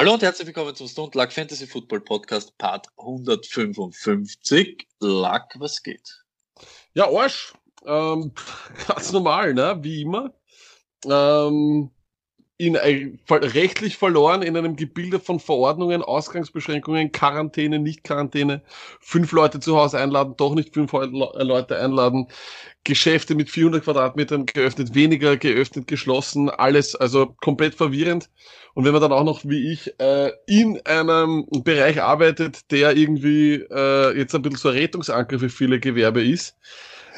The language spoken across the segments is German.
Hallo und herzlich willkommen zum Stone Luck Fantasy Football Podcast Part 155. Luck, was geht? Ja, Arsch. Ähm, ganz normal, ne? Wie immer. Ähm, in, äh, rechtlich verloren in einem Gebilde von Verordnungen, Ausgangsbeschränkungen, Quarantäne, Nicht-Quarantäne, fünf Leute zu Hause einladen, doch nicht fünf Leute einladen, Geschäfte mit 400 Quadratmetern geöffnet, weniger geöffnet, geschlossen, alles, also komplett verwirrend. Und wenn man dann auch noch, wie ich, äh, in einem Bereich arbeitet, der irgendwie äh, jetzt ein bisschen so ein Rettungsanker für viele Gewerbe ist,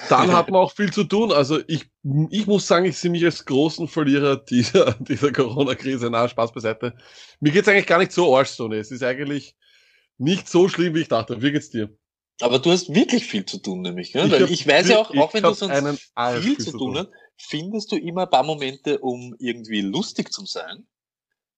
dann hat man auch viel zu tun. Also ich, ich muss sagen, ich sehe mich als großen Verlierer dieser, dieser Corona-Krise. Na, Spaß beiseite. Mir geht's eigentlich gar nicht so arsch, Sony. Es ist eigentlich nicht so schlimm, wie ich dachte. Wie geht's dir? Aber du hast wirklich viel zu tun, nämlich. Ne? Ich Weil ich weiß ja auch, auch wenn du sonst viel zu tun hast, findest du immer ein paar Momente, um irgendwie lustig zu sein.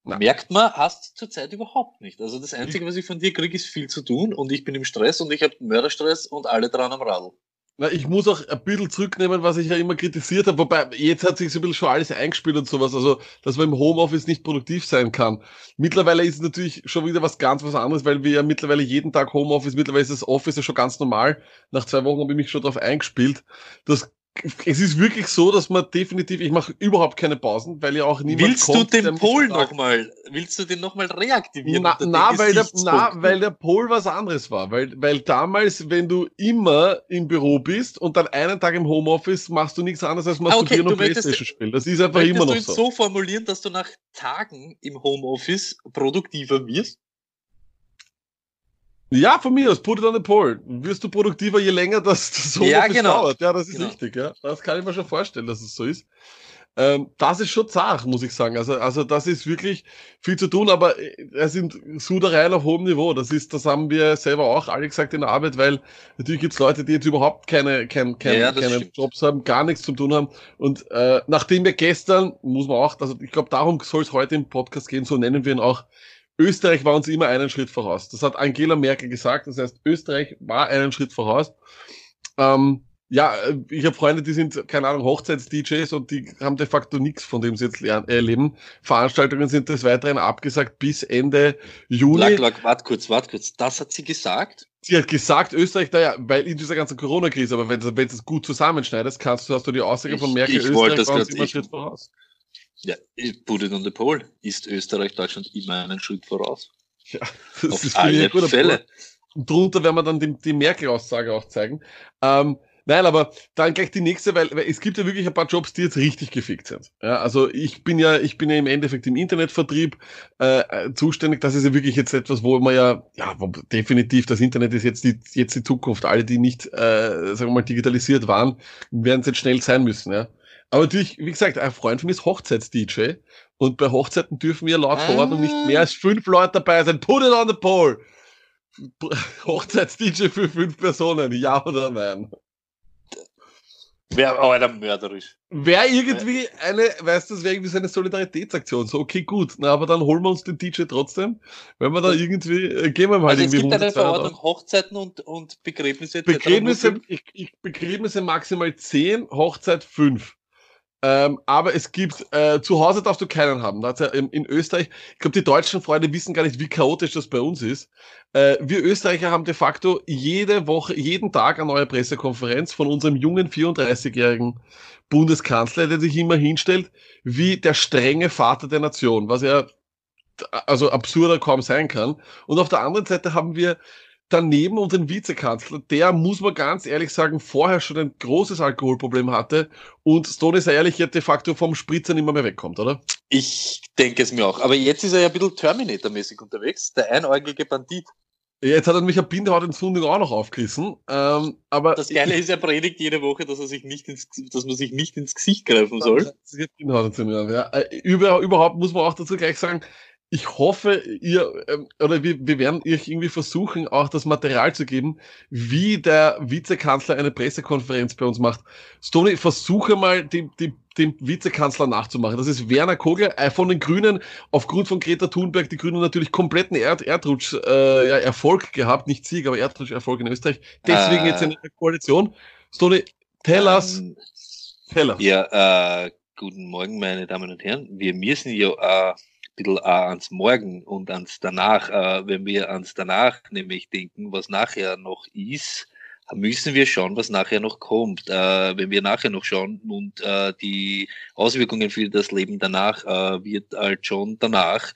Nein. Merkt man, hast zurzeit überhaupt nicht. Also das Einzige, was ich von dir kriege, ist viel zu tun und ich bin im Stress und ich habe Mörderstress und alle dran am Radl. Na, ich muss auch ein bisschen zurücknehmen, was ich ja immer kritisiert habe, wobei jetzt hat sich so ein bisschen schon alles eingespielt und sowas, also dass man im Homeoffice nicht produktiv sein kann. Mittlerweile ist es natürlich schon wieder was ganz was anderes, weil wir ja mittlerweile jeden Tag Homeoffice, mittlerweile ist das Office ja schon ganz normal. Nach zwei Wochen habe ich mich schon darauf eingespielt. Das es ist wirklich so, dass man definitiv, ich mache überhaupt keine Pausen, weil ja auch niemand Willst kommt, du den Pol nochmal, willst du den nochmal reaktivieren? Na, na weil, der, na weil der Pol was anderes war, weil, weil damals, wenn du immer im Büro bist und dann einen Tag im Homeoffice, machst du nichts anderes als masturbieren ah, okay, und Playstation spielen. Das ist einfach immer noch so. du so formulieren, dass du nach Tagen im Homeoffice produktiver wirst? Ja, von mir aus, put it on the pole. Wirst du produktiver, je länger das, das so ja, genau. dauert. Ja, das ist genau. richtig, ja. Das kann ich mir schon vorstellen, dass es so ist. Ähm, das ist schon zart, muss ich sagen. Also, also das ist wirklich viel zu tun, aber äh, es sind Sudereien auf hohem Niveau. Das ist, das haben wir selber auch alle gesagt in der Arbeit, weil natürlich gibt's Leute, die jetzt überhaupt keine, kein, kein, ja, keine stimmt. Jobs haben, gar nichts zu tun haben. Und äh, nachdem wir gestern, muss man auch, also ich glaube, darum soll es heute im Podcast gehen, so nennen wir ihn auch, Österreich war uns immer einen Schritt voraus. Das hat Angela Merkel gesagt. Das heißt, Österreich war einen Schritt voraus. Ähm, ja, ich habe Freunde, die sind, keine Ahnung, Hochzeits-DJs und die haben de facto nichts, von dem sie jetzt erleben. Veranstaltungen sind des Weiteren abgesagt bis Ende Juni. Lack, lack, wart kurz, wart kurz. Das hat sie gesagt? Sie hat gesagt, Österreich, naja, weil in dieser ganzen Corona-Krise, aber wenn du es gut zusammenschneidest, kannst du, hast du die Aussage von Merkel, ich Österreich war uns immer einen Schritt voraus. Ja, put it on the pole. Ist Österreich Deutschland immer einen Schritt voraus? Ja, das Auf ist alle Fälle. Und drunter werden wir dann die, die Merkel-Aussage auch zeigen. Ähm, nein, aber dann gleich die nächste, weil, weil es gibt ja wirklich ein paar Jobs, die jetzt richtig gefickt sind. Ja, also ich bin ja, ich bin ja im Endeffekt im Internetvertrieb äh, zuständig. Das ist ja wirklich jetzt etwas, wo man ja, ja, definitiv, das Internet ist jetzt die, jetzt die Zukunft. Alle, die nicht, äh, sagen wir mal, digitalisiert waren, werden es jetzt schnell sein müssen. Ja. Aber natürlich, wie gesagt, ein Freund von mir ist Hochzeits-DJ. Und bei Hochzeiten dürfen wir laut Verordnung nicht mehr als fünf Leute dabei sein. Put it on the pole! Hochzeits-DJ für fünf Personen, ja oder nein? Wäre aber mörderisch. Wäre irgendwie eine, weißt du, das wäre irgendwie so eine Solidaritätsaktion. So, okay, gut, na, aber dann holen wir uns den DJ trotzdem, wenn wir da irgendwie, äh, gehen wir mal also irgendwie. Es gibt eine Verordnung, Hochzeiten und, und Begräbnisse. Begräbnisse, ich, ich, Begräbnisse maximal zehn, Hochzeit fünf. Ähm, aber es gibt, äh, zu Hause darfst du keinen haben. Da ja in, in, Österreich, ich glaube, die deutschen Freunde wissen gar nicht, wie chaotisch das bei uns ist. Äh, wir Österreicher haben de facto jede Woche, jeden Tag eine neue Pressekonferenz von unserem jungen 34-jährigen Bundeskanzler, der sich immer hinstellt, wie der strenge Vater der Nation, was ja also absurder kaum sein kann. Und auf der anderen Seite haben wir daneben unseren Vizekanzler, der, muss man ganz ehrlich sagen, vorher schon ein großes Alkoholproblem hatte und Stone ist ja ehrlich, ja de facto vom Spritzer nicht mehr, wegkommt, oder? Ich denke es mir auch. Aber jetzt ist er ja ein bisschen Terminator-mäßig unterwegs, der einäugige Bandit. Jetzt hat er mich eine Bindehautentzündung auch noch aufgerissen. Ähm, aber das Geile ist, er predigt jede Woche, dass er sich nicht ins, dass man sich nicht ins Gesicht greifen soll. Bindehautentzündung, ja. Äh, über, überhaupt muss man auch dazu gleich sagen, ich hoffe, ihr, ähm, oder wir, wir werden euch irgendwie versuchen, auch das Material zu geben, wie der Vizekanzler eine Pressekonferenz bei uns macht. Stony, versuche mal, die, die, dem Vizekanzler nachzumachen. Das ist Werner Kogel äh, von den Grünen, aufgrund von Greta Thunberg, die Grünen natürlich kompletten Erd Erdrutsch, äh, gehabt, nicht Sieg, aber Erdrutsch-Erfolg in Österreich. Deswegen äh, jetzt in der Koalition. Stony, tell us. Ähm, tell us. Ja, äh, guten Morgen, meine Damen und Herren. Wir müssen ja äh, bisschen auch ans Morgen und ans Danach, äh, wenn wir ans Danach nämlich denken, was nachher noch ist, müssen wir schauen, was nachher noch kommt. Äh, wenn wir nachher noch schauen und äh, die Auswirkungen für das Leben danach äh, wird halt schon danach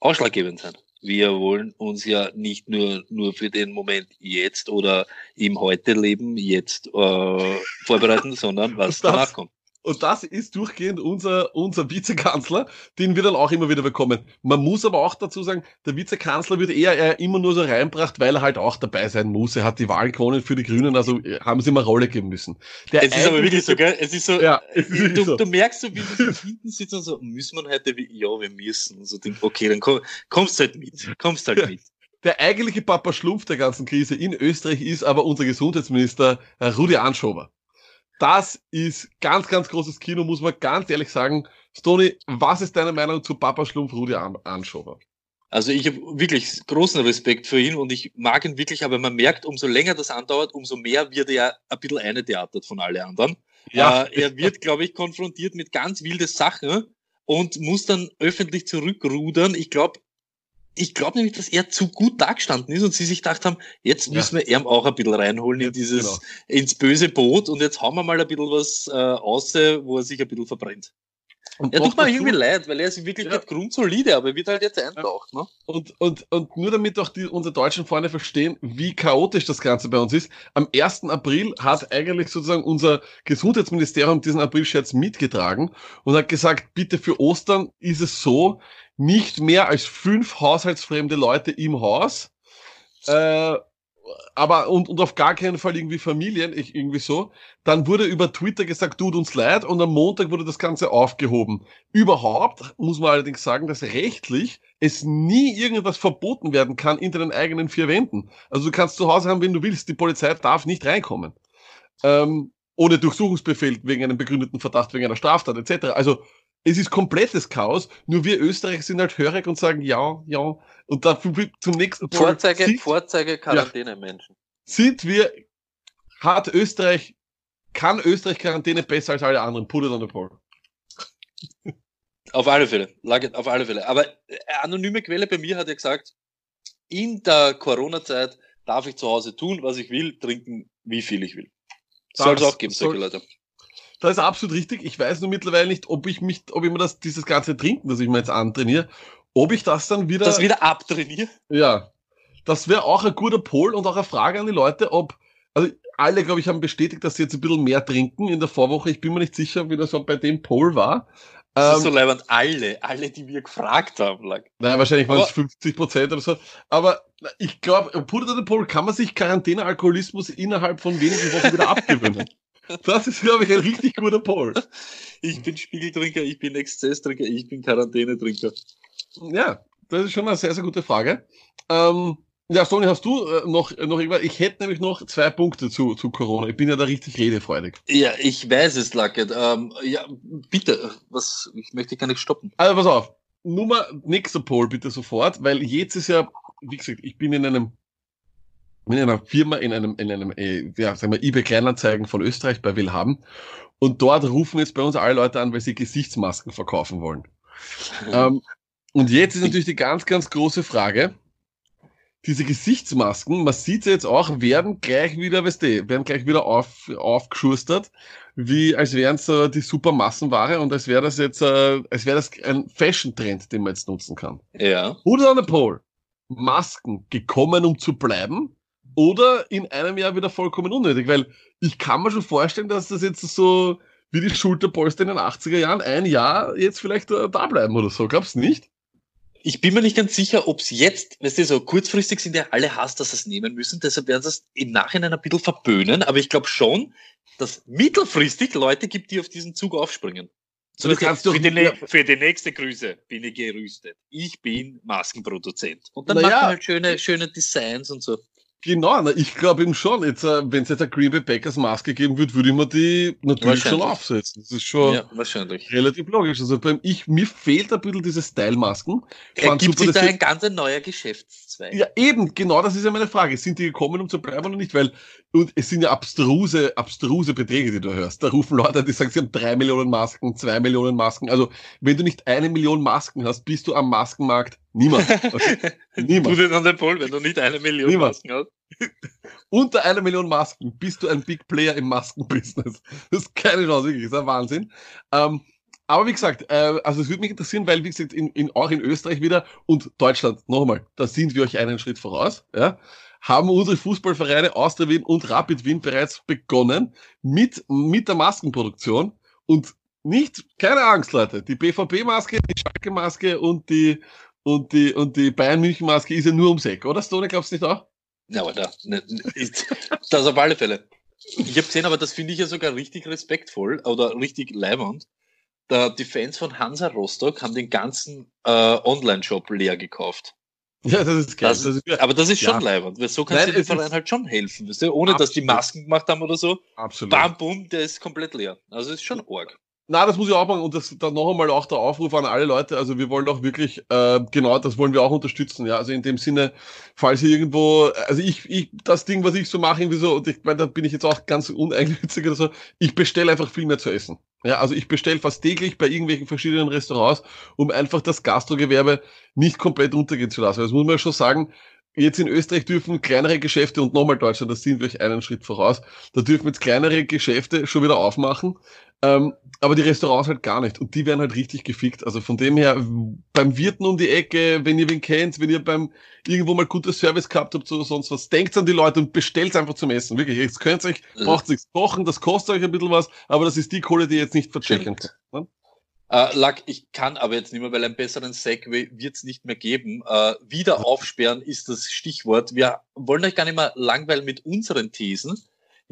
ausschlaggebend sein. Wir wollen uns ja nicht nur, nur für den Moment jetzt oder im Heute Leben jetzt äh, vorbereiten, sondern was danach kommt. Und das ist durchgehend unser, unser Vizekanzler, den wir dann auch immer wieder bekommen. Man muss aber auch dazu sagen, der Vizekanzler wird eher, eher immer nur so reinbracht, weil er halt auch dabei sein muss. Er hat die Wahl gewonnen für die Grünen, also äh, haben sie immer Rolle geben müssen. Der es ist aber wirklich so, gell? Es ist so, ja, es ist du, so. du merkst so, wie du hinten sitzt und so, müssen wir heute, wie, ja, wir müssen. Und so denk, okay, dann komm, kommst halt mit, kommst halt mit. Der eigentliche Papa Schlumpf der ganzen Krise in Österreich ist aber unser Gesundheitsminister Rudi Anschober das ist ganz, ganz großes Kino, muss man ganz ehrlich sagen. Stony, was ist deine Meinung zu Papa Schlumpf Rudi Anschober? Also ich habe wirklich großen Respekt für ihn und ich mag ihn wirklich, aber man merkt, umso länger das andauert, umso mehr wird er ein bisschen eintheatert von allen anderen. Ja. Äh, er wird, glaube ich, konfrontiert mit ganz wilde Sachen und muss dann öffentlich zurückrudern. Ich glaube, ich glaube nämlich, dass er zu gut dagestanden ist und sie sich gedacht haben, jetzt müssen wir ihm auch ein bisschen reinholen in dieses, genau. ins böse Boot und jetzt hauen wir mal ein bisschen was äh, aus, wo er sich ein bisschen verbrennt. Und er tut mir irgendwie leid, weil er ist wirklich ja. grundsolide, aber er wird halt jetzt eintaucht. Ne? Und, und, und nur damit auch die, unsere Deutschen vorne verstehen, wie chaotisch das Ganze bei uns ist. Am 1. April hat eigentlich sozusagen unser Gesundheitsministerium diesen April-Scherz mitgetragen und hat gesagt, bitte für Ostern ist es so, nicht mehr als fünf haushaltsfremde Leute im Haus. Äh, aber und, und auf gar keinen Fall irgendwie Familien, ich, irgendwie so. Dann wurde über Twitter gesagt, tut uns leid, und am Montag wurde das Ganze aufgehoben. Überhaupt muss man allerdings sagen, dass rechtlich es nie irgendwas verboten werden kann in deinen eigenen vier Wänden. Also du kannst zu Hause haben, wenn du willst. Die Polizei darf nicht reinkommen. Ähm, ohne Durchsuchungsbefehl wegen einem begründeten Verdacht wegen einer Straftat etc. Also es ist komplettes Chaos. Nur wir Österreicher sind halt hörig und sagen ja, ja. Und dann zum nächsten Vorzeige, sind, Vorzeige Quarantäne-Menschen. Ja, sind wir, hat Österreich, kann Österreich Quarantäne besser als alle anderen? Put it on the poll. Auf alle Fälle, auf alle Fälle. Aber anonyme Quelle bei mir hat ja gesagt, in der Corona-Zeit darf ich zu Hause tun, was ich will, trinken, wie viel ich will. Soll es auch geben, solche Leute. Das ist absolut richtig. Ich weiß nur mittlerweile nicht, ob ich mich, ob ich mir das, dieses ganze Trinken, das ich mir jetzt antrainiere, ob ich das dann wieder. Das wieder abtrainiere? Ja. Das wäre auch ein guter Pol und auch eine Frage an die Leute, ob, also alle, glaube ich, haben bestätigt, dass sie jetzt ein bisschen mehr trinken in der Vorwoche. Ich bin mir nicht sicher, wie das auch bei dem Pol war. Das ähm, ist so leibend alle, alle, die wir gefragt haben. Like. Naja, wahrscheinlich waren es 50 Prozent oder so. Aber ich glaube, Puder oder Pol kann man sich Quarantäne-Alkoholismus innerhalb von wenigen Wochen wieder abgewöhnen. Das ist, glaube ich, ein richtig guter Paul. Ich bin Spiegeltrinker, ich bin Exzesstrinker, ich bin Quarantänetrinker. Ja, das ist schon eine sehr, sehr gute Frage. Ähm, ja, Sony, hast du äh, noch, noch irgendwas? Ich hätte nämlich noch zwei Punkte zu, zu Corona. Ich bin ja da richtig redefreudig. Ja, ich weiß es, Lacket. Ähm, ja, bitte, was, ich möchte gar nicht stoppen. Also, pass auf. Nummer, nächster Pol bitte sofort, weil jetzt ist ja, wie gesagt, ich bin in einem in einer Firma, in einem, in einem, äh, ja, sagen wir, eBay Kleinanzeigen von Österreich bei Willhaben. Und dort rufen jetzt bei uns alle Leute an, weil sie Gesichtsmasken verkaufen wollen. ähm, und jetzt ist natürlich die ganz, ganz große Frage. Diese Gesichtsmasken, man sieht jetzt auch, werden gleich wieder, weißt du, werden gleich wieder auf, aufgeschustert, wie als wären es äh, die super Massenware und als wäre das jetzt, äh, als wäre das ein Fashion-Trend, den man jetzt nutzen kann. Ja. Oder an der Pole. Masken gekommen, um zu bleiben? Oder in einem Jahr wieder vollkommen unnötig, weil ich kann mir schon vorstellen, dass das jetzt so wie die Schulterpolster in den 80er Jahren ein Jahr jetzt vielleicht da bleiben oder so. Glaubst du nicht? Ich bin mir nicht ganz sicher, ob es jetzt, weißt du, so kurzfristig sind ja alle Hass, dass sie es nehmen müssen, deshalb werden sie es im Nachhinein ein bisschen verböhnen, aber ich glaube schon, dass mittelfristig Leute gibt, die auf diesen Zug aufspringen. So, das kannst du für, die, für die nächste Grüße bin ich gerüstet. Ich bin Maskenproduzent. Und dann Na machen halt schöne, schöne Designs und so. Genau, na, ich glaube eben schon. Jetzt, äh, wenn es jetzt eine Green Bay Packers Maske geben würde, würde ich mir die natürlich schon aufsetzen. Das ist schon ja, relativ logisch. Also beim ich, mir fehlt ein bisschen diese Style-Masken. Ergibt sich da ein ganz neuer Geschäftszweig. Ja, eben, genau, das ist ja meine Frage. Sind die gekommen, um zu bleiben oder nicht? Weil, und es sind ja abstruse, abstruse Beträge, die du hörst. Da rufen Leute, die sagen, sie haben drei Millionen Masken, zwei Millionen Masken. Also, wenn du nicht eine Million Masken hast, bist du am Maskenmarkt niemand. Okay. niemand. Dir an den Pol, wenn du nicht eine Million niemand. Masken hast. Unter einer Million Masken bist du ein Big Player im Maskenbusiness. Das ist keine Chance, wirklich, das ist ein Wahnsinn. Ähm, aber wie gesagt, äh, also es würde mich interessieren, weil, wie gesagt, in, in, auch in Österreich wieder und Deutschland, nochmal, da sind wir euch einen Schritt voraus, ja, haben unsere Fußballvereine Austria Wien und Rapid Wien bereits begonnen mit, mit der Maskenproduktion und nicht, keine Angst, Leute, die BVB-Maske, die Schalke-Maske und die, und die, und die Bayern-München-Maske ist ja nur ums Eck, oder Stone, glaubst du nicht auch? Ja, aber da, ne, ist, das auf alle Fälle. Ich habe gesehen, aber das finde ich ja sogar richtig respektvoll oder richtig leibend. Da, die Fans von Hansa Rostock haben den ganzen äh, Online-Shop leer gekauft. Ja, das ist geil. Das, das ist, aber das ist schon ja. leibend, weil so kannst Nein, du dem Verein halt schon helfen, weißt du? ohne Absolut. dass die Masken gemacht haben oder so. Absolut. Bam, bum, der ist komplett leer. Also ist schon arg. Na, das muss ich auch machen und das dann noch einmal auch der Aufruf an alle Leute. Also wir wollen auch wirklich, äh, genau, das wollen wir auch unterstützen. Ja, also in dem Sinne, falls ihr irgendwo, also ich, ich, das Ding, was ich so mache, irgendwie so, und ich meine, da bin ich jetzt auch ganz uneigennützig oder so. Ich bestelle einfach viel mehr zu essen. Ja, also ich bestelle fast täglich bei irgendwelchen verschiedenen Restaurants, um einfach das Gastrogewerbe nicht komplett untergehen zu lassen. Das muss man schon sagen. Jetzt in Österreich dürfen kleinere Geschäfte und nochmal Deutschland, da sind wir euch einen Schritt voraus, da dürfen jetzt kleinere Geschäfte schon wieder aufmachen. Ähm, aber die Restaurants halt gar nicht. Und die werden halt richtig gefickt. Also von dem her, beim Wirten um die Ecke, wenn ihr wen kennt, wenn ihr beim irgendwo mal gutes Service gehabt habt oder sonst was, denkt an die Leute und bestellt einfach zum Essen. Wirklich, jetzt könnt ihr euch, braucht nichts kochen, das kostet euch ein bisschen was, aber das ist die Kohle, die ihr jetzt nicht verchecken könnt. Ne? Uh, Lack, ich kann aber jetzt nicht mehr, weil einen besseren Segway wird es nicht mehr geben. Uh, wieder aufsperren ist das Stichwort. Wir wollen euch gar nicht mehr langweilen mit unseren Thesen.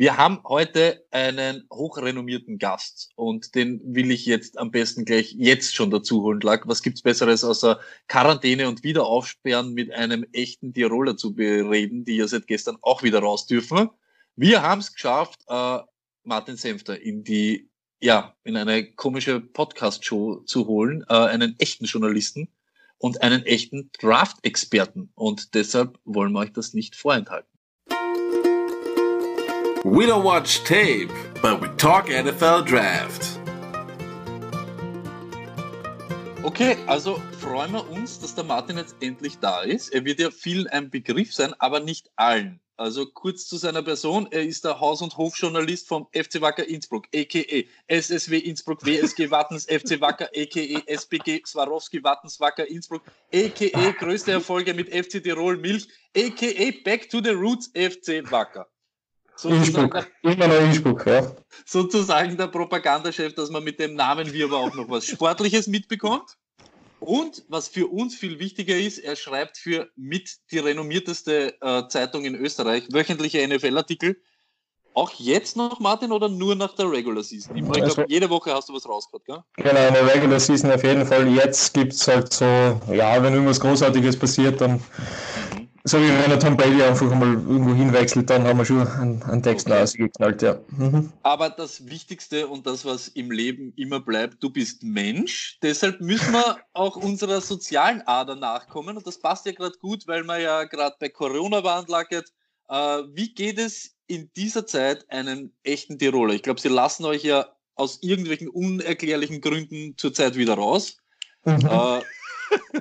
Wir haben heute einen hochrenommierten Gast und den will ich jetzt am besten gleich jetzt schon dazu holen. Lack, was gibt's Besseres außer Quarantäne und Wiederaufsperren mit einem echten Tiroler zu bereden, die ja seit gestern auch wieder raus dürfen? Wir haben es geschafft, äh, Martin Senfter in die, ja, in eine komische Podcast-Show zu holen, äh, einen echten Journalisten und einen echten Draft-Experten. Und deshalb wollen wir euch das nicht vorenthalten. We don't watch tape, but we talk NFL Draft. Okay, also freuen wir uns, dass der Martin jetzt endlich da ist. Er wird ja vielen ein Begriff sein, aber nicht allen. Also kurz zu seiner Person. Er ist der Haus- und Hofjournalist vom FC Wacker Innsbruck, a.k.a. SSW Innsbruck, WSG Wattens, FC Wacker, a.k.a. SPG Swarovski Wattens Wacker Innsbruck, a.k.a. größte Erfolge mit FC Tirol Milch, a.k.a. Back to the Roots FC Wacker. Innsbruck, immer noch Innsbruck, ja. Sozusagen der Propagandachef, dass man mit dem Namen wie aber auch noch was Sportliches mitbekommt. Und was für uns viel wichtiger ist, er schreibt für mit die renommierteste äh, Zeitung in Österreich wöchentliche NFL-Artikel. Auch jetzt noch, Martin, oder nur nach der Regular Season? Ich, glaube, also, jede Woche hast du was rausgehört, gell? Genau, in der Regular Season auf jeden Fall. Jetzt gibt es halt so, ja, wenn irgendwas Großartiges passiert, dann so wie wenn der Tom Brady einfach mal irgendwo hinwechselt, dann haben wir schon einen, einen Text okay. rausgeknallt, ja. Mhm. Aber das Wichtigste und das, was im Leben immer bleibt, du bist Mensch. Deshalb müssen wir auch unserer sozialen Ader nachkommen. Und das passt ja gerade gut, weil wir ja gerade bei Corona waren, Lacket. Äh, wie geht es in dieser Zeit einem echten Tiroler? Ich glaube, sie lassen euch ja aus irgendwelchen unerklärlichen Gründen zurzeit wieder raus. Mhm. Äh,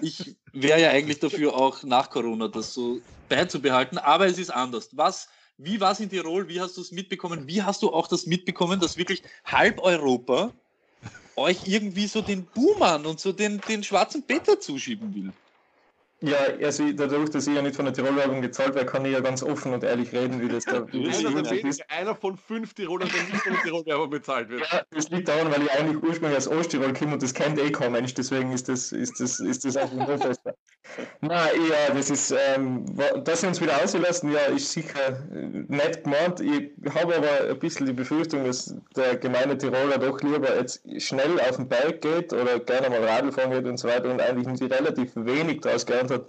ich wäre ja eigentlich dafür, auch nach Corona das so beizubehalten, aber es ist anders. Was, wie war es in Tirol? Wie hast du es mitbekommen? Wie hast du auch das mitbekommen, dass wirklich halb Europa euch irgendwie so den Buhmann und so den, den schwarzen Peter zuschieben will? Ja, also dadurch, dass ich ja nicht von der Tirol-Werbung gezahlt werde, kann ich ja ganz offen und ehrlich reden, wie das da wie das einer, der ist. einer von fünf Tirolern, der nicht von der Tirol-Werbung bezahlt wird. Ja, das liegt daran, weil ich eigentlich ursprünglich aus Osttirol komme und das kennt eh kaum Mensch, deswegen ist das, ist das, ist das einfach nur fester. Nein, ja, das ist, ähm, dass sie uns wieder ausgelassen, ja, ist sicher nett gemeint. Ich habe aber ein bisschen die Befürchtung, dass der gemeine Tiroler doch lieber jetzt schnell auf den Bike geht oder gerne mal Radl fahren wird und so weiter und eigentlich relativ wenig daraus gelernt gelernt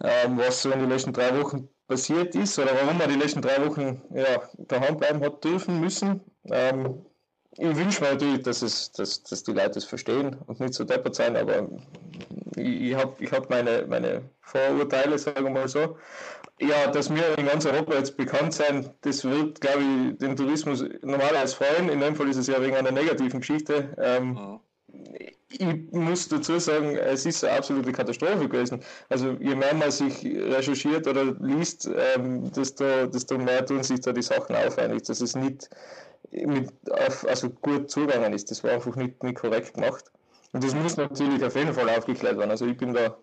hat, ähm, was so in den letzten drei Wochen passiert ist oder warum er die letzten drei Wochen ja, daheim bleiben hat dürfen müssen. Ähm, ich wünsche mir natürlich, dass, es, dass, dass die Leute es verstehen und nicht so deppert sein, aber ich, ich habe ich hab meine, meine Vorurteile, sagen wir mal so. Ja, dass wir in ganz Europa jetzt bekannt sein, das wird, glaube ich, den Tourismus normalerweise freuen. In dem Fall ist es ja wegen einer negativen Geschichte. Ähm, ja. Ich muss dazu sagen, es ist eine absolute Katastrophe gewesen. Also je mehr man sich recherchiert oder liest, ähm, desto, desto mehr tun sich da die Sachen auf eigentlich. Das ist nicht mit, also gut zugegangen ist. Das war einfach nicht, nicht korrekt gemacht. Und das muss natürlich auf jeden Fall aufgeklärt werden. Also ich bin da,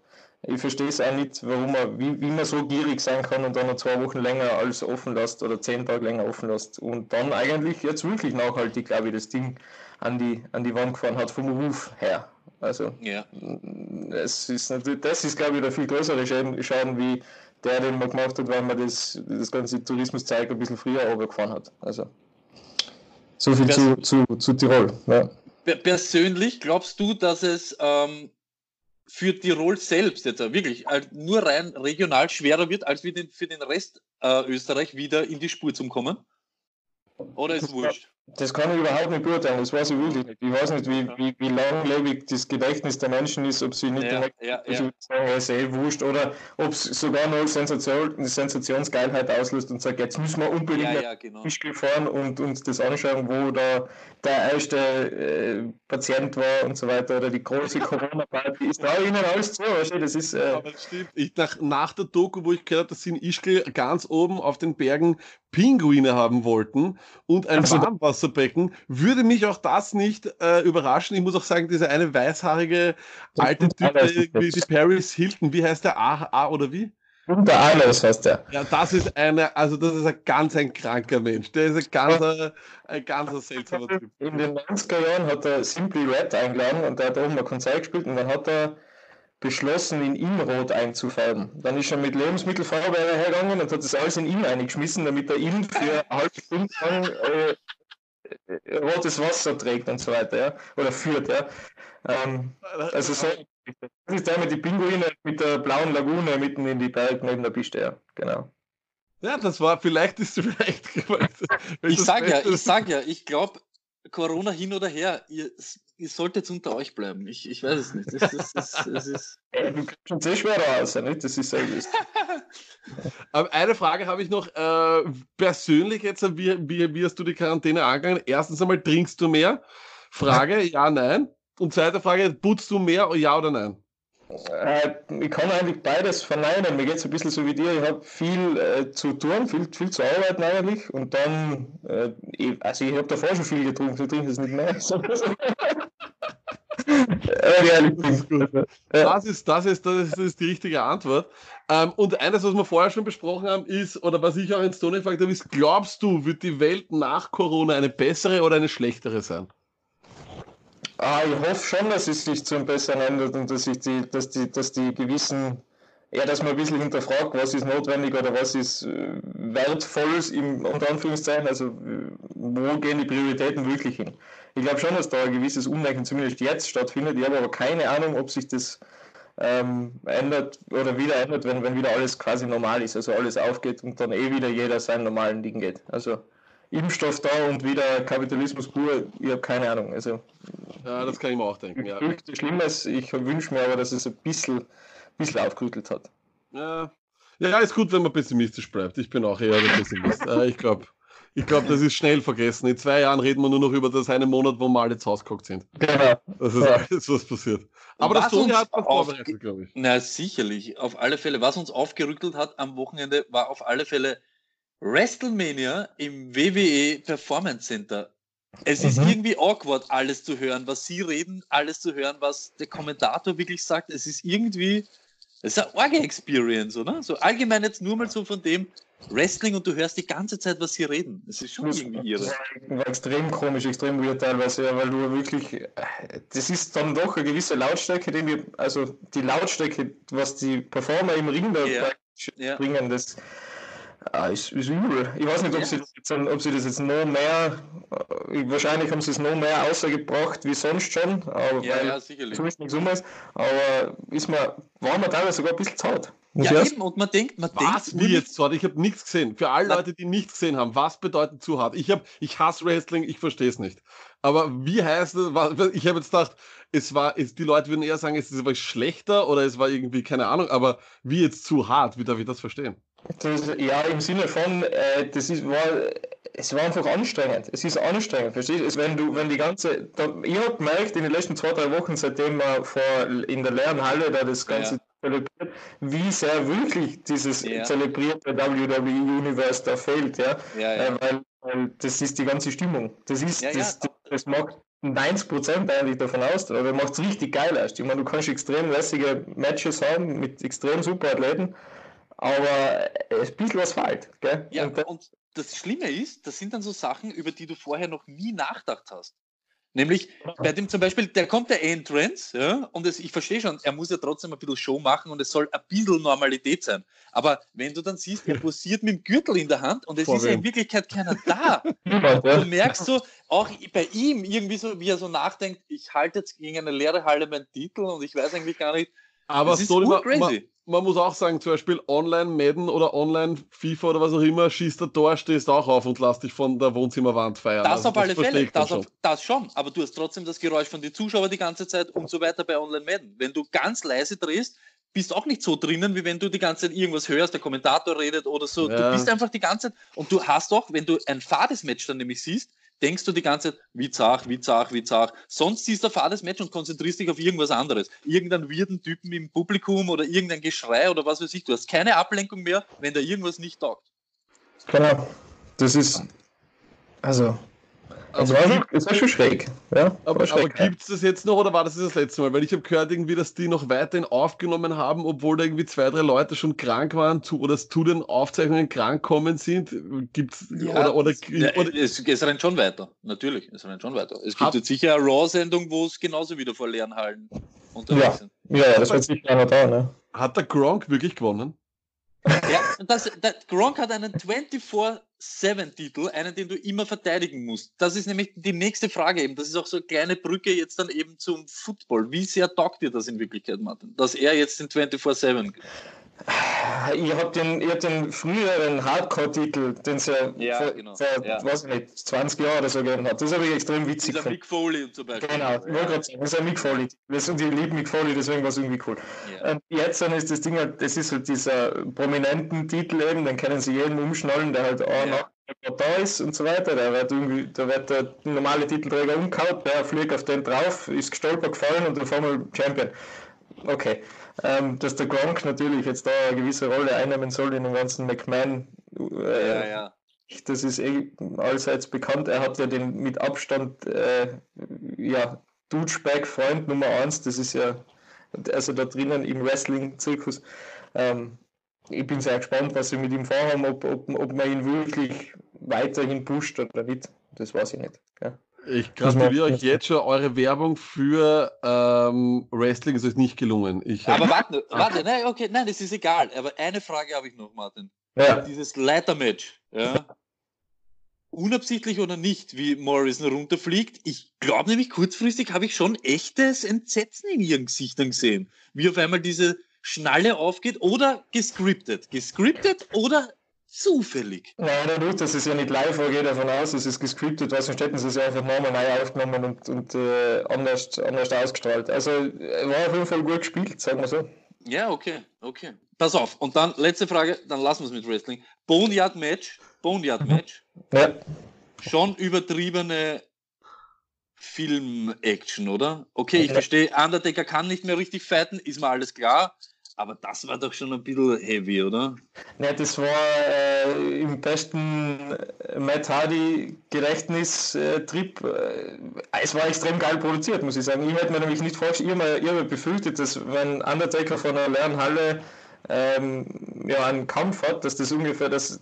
ich verstehe es auch nicht, warum man, wie, wie man so gierig sein kann und dann noch zwei Wochen länger alles offen lässt oder zehn Tage länger offen lässt und dann eigentlich jetzt wirklich nachhaltig, glaube ich, das Ding an die, an die Wand gefahren hat vom Ruf her. Also ja. es ist natürlich, das ist glaube ich der viel größere Schaden wie der, den man gemacht hat, weil man das, das ganze Tourismuszeug ein bisschen früher runtergefahren hat. Also so viel zu, zu, zu Tirol. Ja. Persönlich glaubst du, dass es ähm, für Tirol selbst jetzt wirklich nur rein regional schwerer wird, als für den, für den Rest äh, Österreich wieder in die Spur zu kommen? Oder ist es wurscht? Das kann ich überhaupt nicht beurteilen, das weiß ich wirklich nicht. Ich weiß nicht, wie, wie, wie langlebig das Gedächtnis der Menschen ist, ob sie nicht ja, direkt ja, ja. sagen, ist eh wurscht, oder ob es sogar noch Sensation, eine Sensationsgeilheit auslöst und sagt, jetzt müssen wir unbedingt ja, ja, genau. fahren und uns das anschauen, wo da der erste äh, Patient war und so weiter, oder die große Corona-Party. Ist da ihnen alles zu, weißt du, das ist... Äh, Aber das stimmt. Ich, nach, nach der Doku, wo ich gehört habe, dass sie in Ischgl ganz oben auf den Bergen Pinguine haben wollten und ein also, Warmwasserbecken, würde mich auch das nicht äh, überraschen. Ich muss auch sagen, dieser eine weißhaarige alte Typ, irgendwie die Paris Hilton, wie heißt der? A, A oder wie? Der Arnes heißt der. Ja, das ist eine, also das ist ein ganz ein kranker Mensch. Der ist ein ganz, ein ganz seltsamer Typ. In den 90er Jahren hat er Simply Red eingeladen und der hat oben ein Konzert gespielt und dann hat er beschlossen, in rot einzufärben. Dann ist er mit Lebensmittelfarbe hergegangen und hat das alles in ihn eingeschmissen, damit er ihn für eine halbe Stunde lang äh, rotes Wasser trägt und so weiter, ja. Oder führt, ja. Ähm, also so, das ist der mit den Pinguine mit der blauen Lagune mitten in die Berge neben der Piste, ja. Genau. Ja, das war, vielleicht ist du vielleicht. ich sag ja, ich sag ja, ich glaube, Corona hin oder her, ihr, ihr solltet unter euch bleiben. Ich, ich weiß es nicht. Das, das, das, das ist du kannst schon sehr schwer raus, nicht? Das ist sehr Aber eine Frage habe ich noch. Äh, persönlich jetzt, wie, wie, wie hast du die Quarantäne angegangen? Erstens einmal, trinkst du mehr? Frage, ja, nein. Und zweite Frage, putzt du mehr, ja oder nein? Äh, ich kann eigentlich beides verneinen. Mir geht es ein bisschen so wie dir. Ich habe viel äh, zu tun, viel, viel zu arbeiten eigentlich. Und dann, äh, ich, also ich habe davor schon viel getrunken, ich trinke es nicht mehr. Das, ist, das, ist, das, ist, das ist die richtige Antwort. Ähm, und eines, was wir vorher schon besprochen haben, ist, oder was ich auch ins Tony gefragt habe, ist, glaubst du, wird die Welt nach Corona eine bessere oder eine schlechtere sein? Ah, ich hoffe schon, dass es sich zum Besseren ändert und dass, ich die, dass, die, dass die gewissen, ja, dass man ein bisschen hinterfragt, was ist notwendig oder was ist äh, wertvolles im unter Anführungszeichen, also wo gehen die Prioritäten wirklich hin. Ich glaube schon, dass da ein gewisses Umdenken zumindest jetzt stattfindet. Ich habe aber keine Ahnung, ob sich das ähm, ändert oder wieder ändert, wenn, wenn wieder alles quasi normal ist, also alles aufgeht und dann eh wieder jeder seinen normalen Ding geht. Also Impfstoff da und wieder Kapitalismus pur, ich habe keine Ahnung. Also, ja, das kann ich mir auch denken. Ja. Schlimmes, ich wünsche mir aber, dass es ein bisschen, bisschen aufgerüttelt hat. Ja. ja, ist gut, wenn man pessimistisch bleibt. Ich bin auch eher ein Pessimist. äh, ich glaube, ich glaube, das ist schnell vergessen. In zwei Jahren reden wir nur noch über das eine Monat, wo wir alle zu Hause geguckt sind. Genau. Das ist alles, was passiert. Aber was das Toni hat man vorbereitet, glaube ich. Na, sicherlich. Auf alle Fälle. Was uns aufgerüttelt hat am Wochenende, war auf alle Fälle WrestleMania im WWE Performance Center. Es ist mhm. irgendwie awkward, alles zu hören, was sie reden, alles zu hören, was der Kommentator wirklich sagt. Es ist irgendwie, es ist eine Orge-Experience, oder? So allgemein jetzt nur mal so von dem Wrestling und du hörst die ganze Zeit, was sie reden. Es ist schon das irgendwie irre. War extrem komisch, extrem weird teilweise, weil du wirklich, das ist dann doch eine gewisse Lautstärke, die wir, also die Lautstärke, was die Performer im Ring da ja. bringen, das Ah, ist, ist übel. Ich weiß nicht, ob, sie das jetzt, ob sie das jetzt noch mehr, äh, wahrscheinlich haben sie es noch mehr außergebracht wie sonst schon, aber ja, ja, sicherlich. zumindest nichts Ummes, aber ist mir, war mir teilweise sogar ein bisschen zart. Ja, eben, und man denkt, man was, denkt. Wie jetzt zu hart? Ich habe nichts gesehen. Für alle Leute, die nichts gesehen haben, was bedeutet zu hart? Ich, hab, ich hasse Wrestling, ich verstehe es nicht. Aber wie heißt es? Ich habe jetzt gedacht, es war, es, die Leute würden eher sagen, es ist schlechter oder es war irgendwie, keine Ahnung, aber wie jetzt zu hart? Wie darf ich das verstehen? Das, ja, im Sinne von, äh, das ist, war, es war einfach anstrengend. Es ist anstrengend, verstehst du? Wenn du, wenn die ganze, da, ich habe gemerkt in den letzten zwei, drei Wochen, seitdem wir vor, in der leeren Halle da das Ganze ja. Zelebriert, wie sehr wirklich dieses ja. zelebrierte WWE Universe da fehlt, ja. ja, ja. Äh, weil, weil das ist die ganze Stimmung. Das ist, das, das, das macht 90% eigentlich davon aus, oder macht es richtig geil erst. Ich meine, du kannst extrem lässige Matches haben mit extrem super Athleten aber ein bisschen was fehlt. Gell? Ja, und, und das Schlimme ist, das sind dann so Sachen, über die du vorher noch nie nachgedacht hast. Nämlich bei dem zum Beispiel, der kommt der Entrance, ja, und es, ich verstehe schon, er muss ja trotzdem ein bisschen Show machen und es soll ein bisschen Normalität sein. Aber wenn du dann siehst, er posiert mit dem Gürtel in der Hand und es Vor ist ja in Wirklichkeit keiner da. du merkst so, auch bei ihm irgendwie so, wie er so nachdenkt, ich halte jetzt gegen eine leere Halle meinen Titel und ich weiß eigentlich gar nicht, aber so man, man, muss auch sagen, zum Beispiel Online-Madden oder Online-FIFA oder was auch immer, schießt der Tor, stehst auch auf und lass dich von der Wohnzimmerwand feiern. Das also, auf alle Fälle, das, schon. Auf, das schon, aber du hast trotzdem das Geräusch von den Zuschauern die ganze Zeit und so weiter bei Online-Madden. Wenn du ganz leise drehst, bist auch nicht so drinnen, wie wenn du die ganze Zeit irgendwas hörst, der Kommentator redet oder so. Ja. Du bist einfach die ganze Zeit und du hast auch, wenn du ein fades Match dann nämlich siehst, denkst du die ganze Zeit, wie zach, wie zach, wie zach. Sonst siehst du ein fades Match und konzentrierst dich auf irgendwas anderes. Irgendeinen weirden Typen im Publikum oder irgendein Geschrei oder was weiß ich. Du hast keine Ablenkung mehr, wenn da irgendwas nicht taugt. Genau. Das ist, also, also es war, es war schon schräg. Ja, aber aber gibt es das jetzt noch oder war das das letzte Mal? Weil ich habe gehört, irgendwie, dass die noch weiterhin aufgenommen haben, obwohl da irgendwie zwei, drei Leute schon krank waren zu, oder zu den Aufzeichnungen krank kommen sind. Gibt's ja, oder, oder, ja, oder es, es rennt schon weiter, natürlich. Es rennt schon weiter. Es gibt jetzt sicher eine Raw-Sendung, wo es genauso wieder vor leeren Hallen unterwegs ja. sind. Ja, das wird sicher einer da, ne? Hat der Gronk wirklich gewonnen? Ja, das, das, Gronk hat einen 24-7-Titel, einen, den du immer verteidigen musst. Das ist nämlich die nächste Frage eben. Das ist auch so eine kleine Brücke jetzt dann eben zum Football. Wie sehr taugt dir das in Wirklichkeit, Martin? Dass er jetzt den 24-7 ich habe den, hab den früheren Hardcore-Titel, den es ja, ja vor, genau. vor ja. weiß nicht, 20 Jahren oder so gegeben hat. Das habe ich extrem witzig gefunden. Mick Foley zum Beispiel. Genau, ich wollte gerade sagen, das ist ein Mick Foley. Und ich liebe Mick Foley, deswegen war es irgendwie cool. Ja. Und jetzt dann ist das Ding halt, das ist halt dieser prominenten Titel eben, den können sie jeden umschnallen, der halt auch ja. da ist und so weiter. Da wird, irgendwie, da wird der normale Titelträger umgehauen, der fliegt auf den drauf, ist gestolpert gefallen und dann fahren wir Champion. Okay ähm, dass der Gronk natürlich jetzt da eine gewisse Rolle einnehmen soll in dem ganzen McMahon. Äh, ja, ja. Das ist eh allseits bekannt. Er hat ja den mit Abstand äh, ja, Douchebag-Freund Nummer 1. Das ist ja also da drinnen im Wrestling-Zirkus. Ähm, ich bin sehr gespannt, was sie mit ihm vorhaben, ob, ob, ob man ihn wirklich weiterhin pusht oder nicht. Das weiß ich nicht. Ja. Ich gratuliere euch jetzt schon, eure Werbung für ähm, Wrestling ist euch nicht gelungen. Ich aber warte, warte, nein, okay, nein, das ist egal. Aber eine Frage habe ich noch, Martin. Ja. Dieses Leitermatch, ja. Unabsichtlich oder nicht, wie Morrison runterfliegt. Ich glaube nämlich, kurzfristig habe ich schon echtes Entsetzen in ihren Gesichtern gesehen. Wie auf einmal diese Schnalle aufgeht oder gescriptet. Gescriptet oder zufällig. Nein, nein, das ist ja nicht live, ich gehe davon aus, es ist gescriptet, was sonst hätten sie es ja einfach nochmal neu aufgenommen und, und äh, anders, anders ausgestrahlt. Also war auf jeden Fall gut gespielt, sagen wir so. Ja, okay, okay. Pass auf, und dann letzte Frage, dann lassen wir es mit Wrestling. Boneyard Match, Boneyard Match. Ja. Schon übertriebene Film-Action, oder? Okay, ich verstehe, Undertaker kann nicht mehr richtig fighten, ist mir alles klar. Aber das war doch schon ein bisschen heavy, oder? Ja, das war äh, im besten Matt Hardy-Gedächtnis-Trip. Äh, es war extrem geil produziert, muss ich sagen. Ich hätte mir nämlich nicht vorgestellt, ich habe befürchtet, dass wenn Undertaker von einer leeren Halle ähm, ja, einen Kampf hat, dass das ungefähr das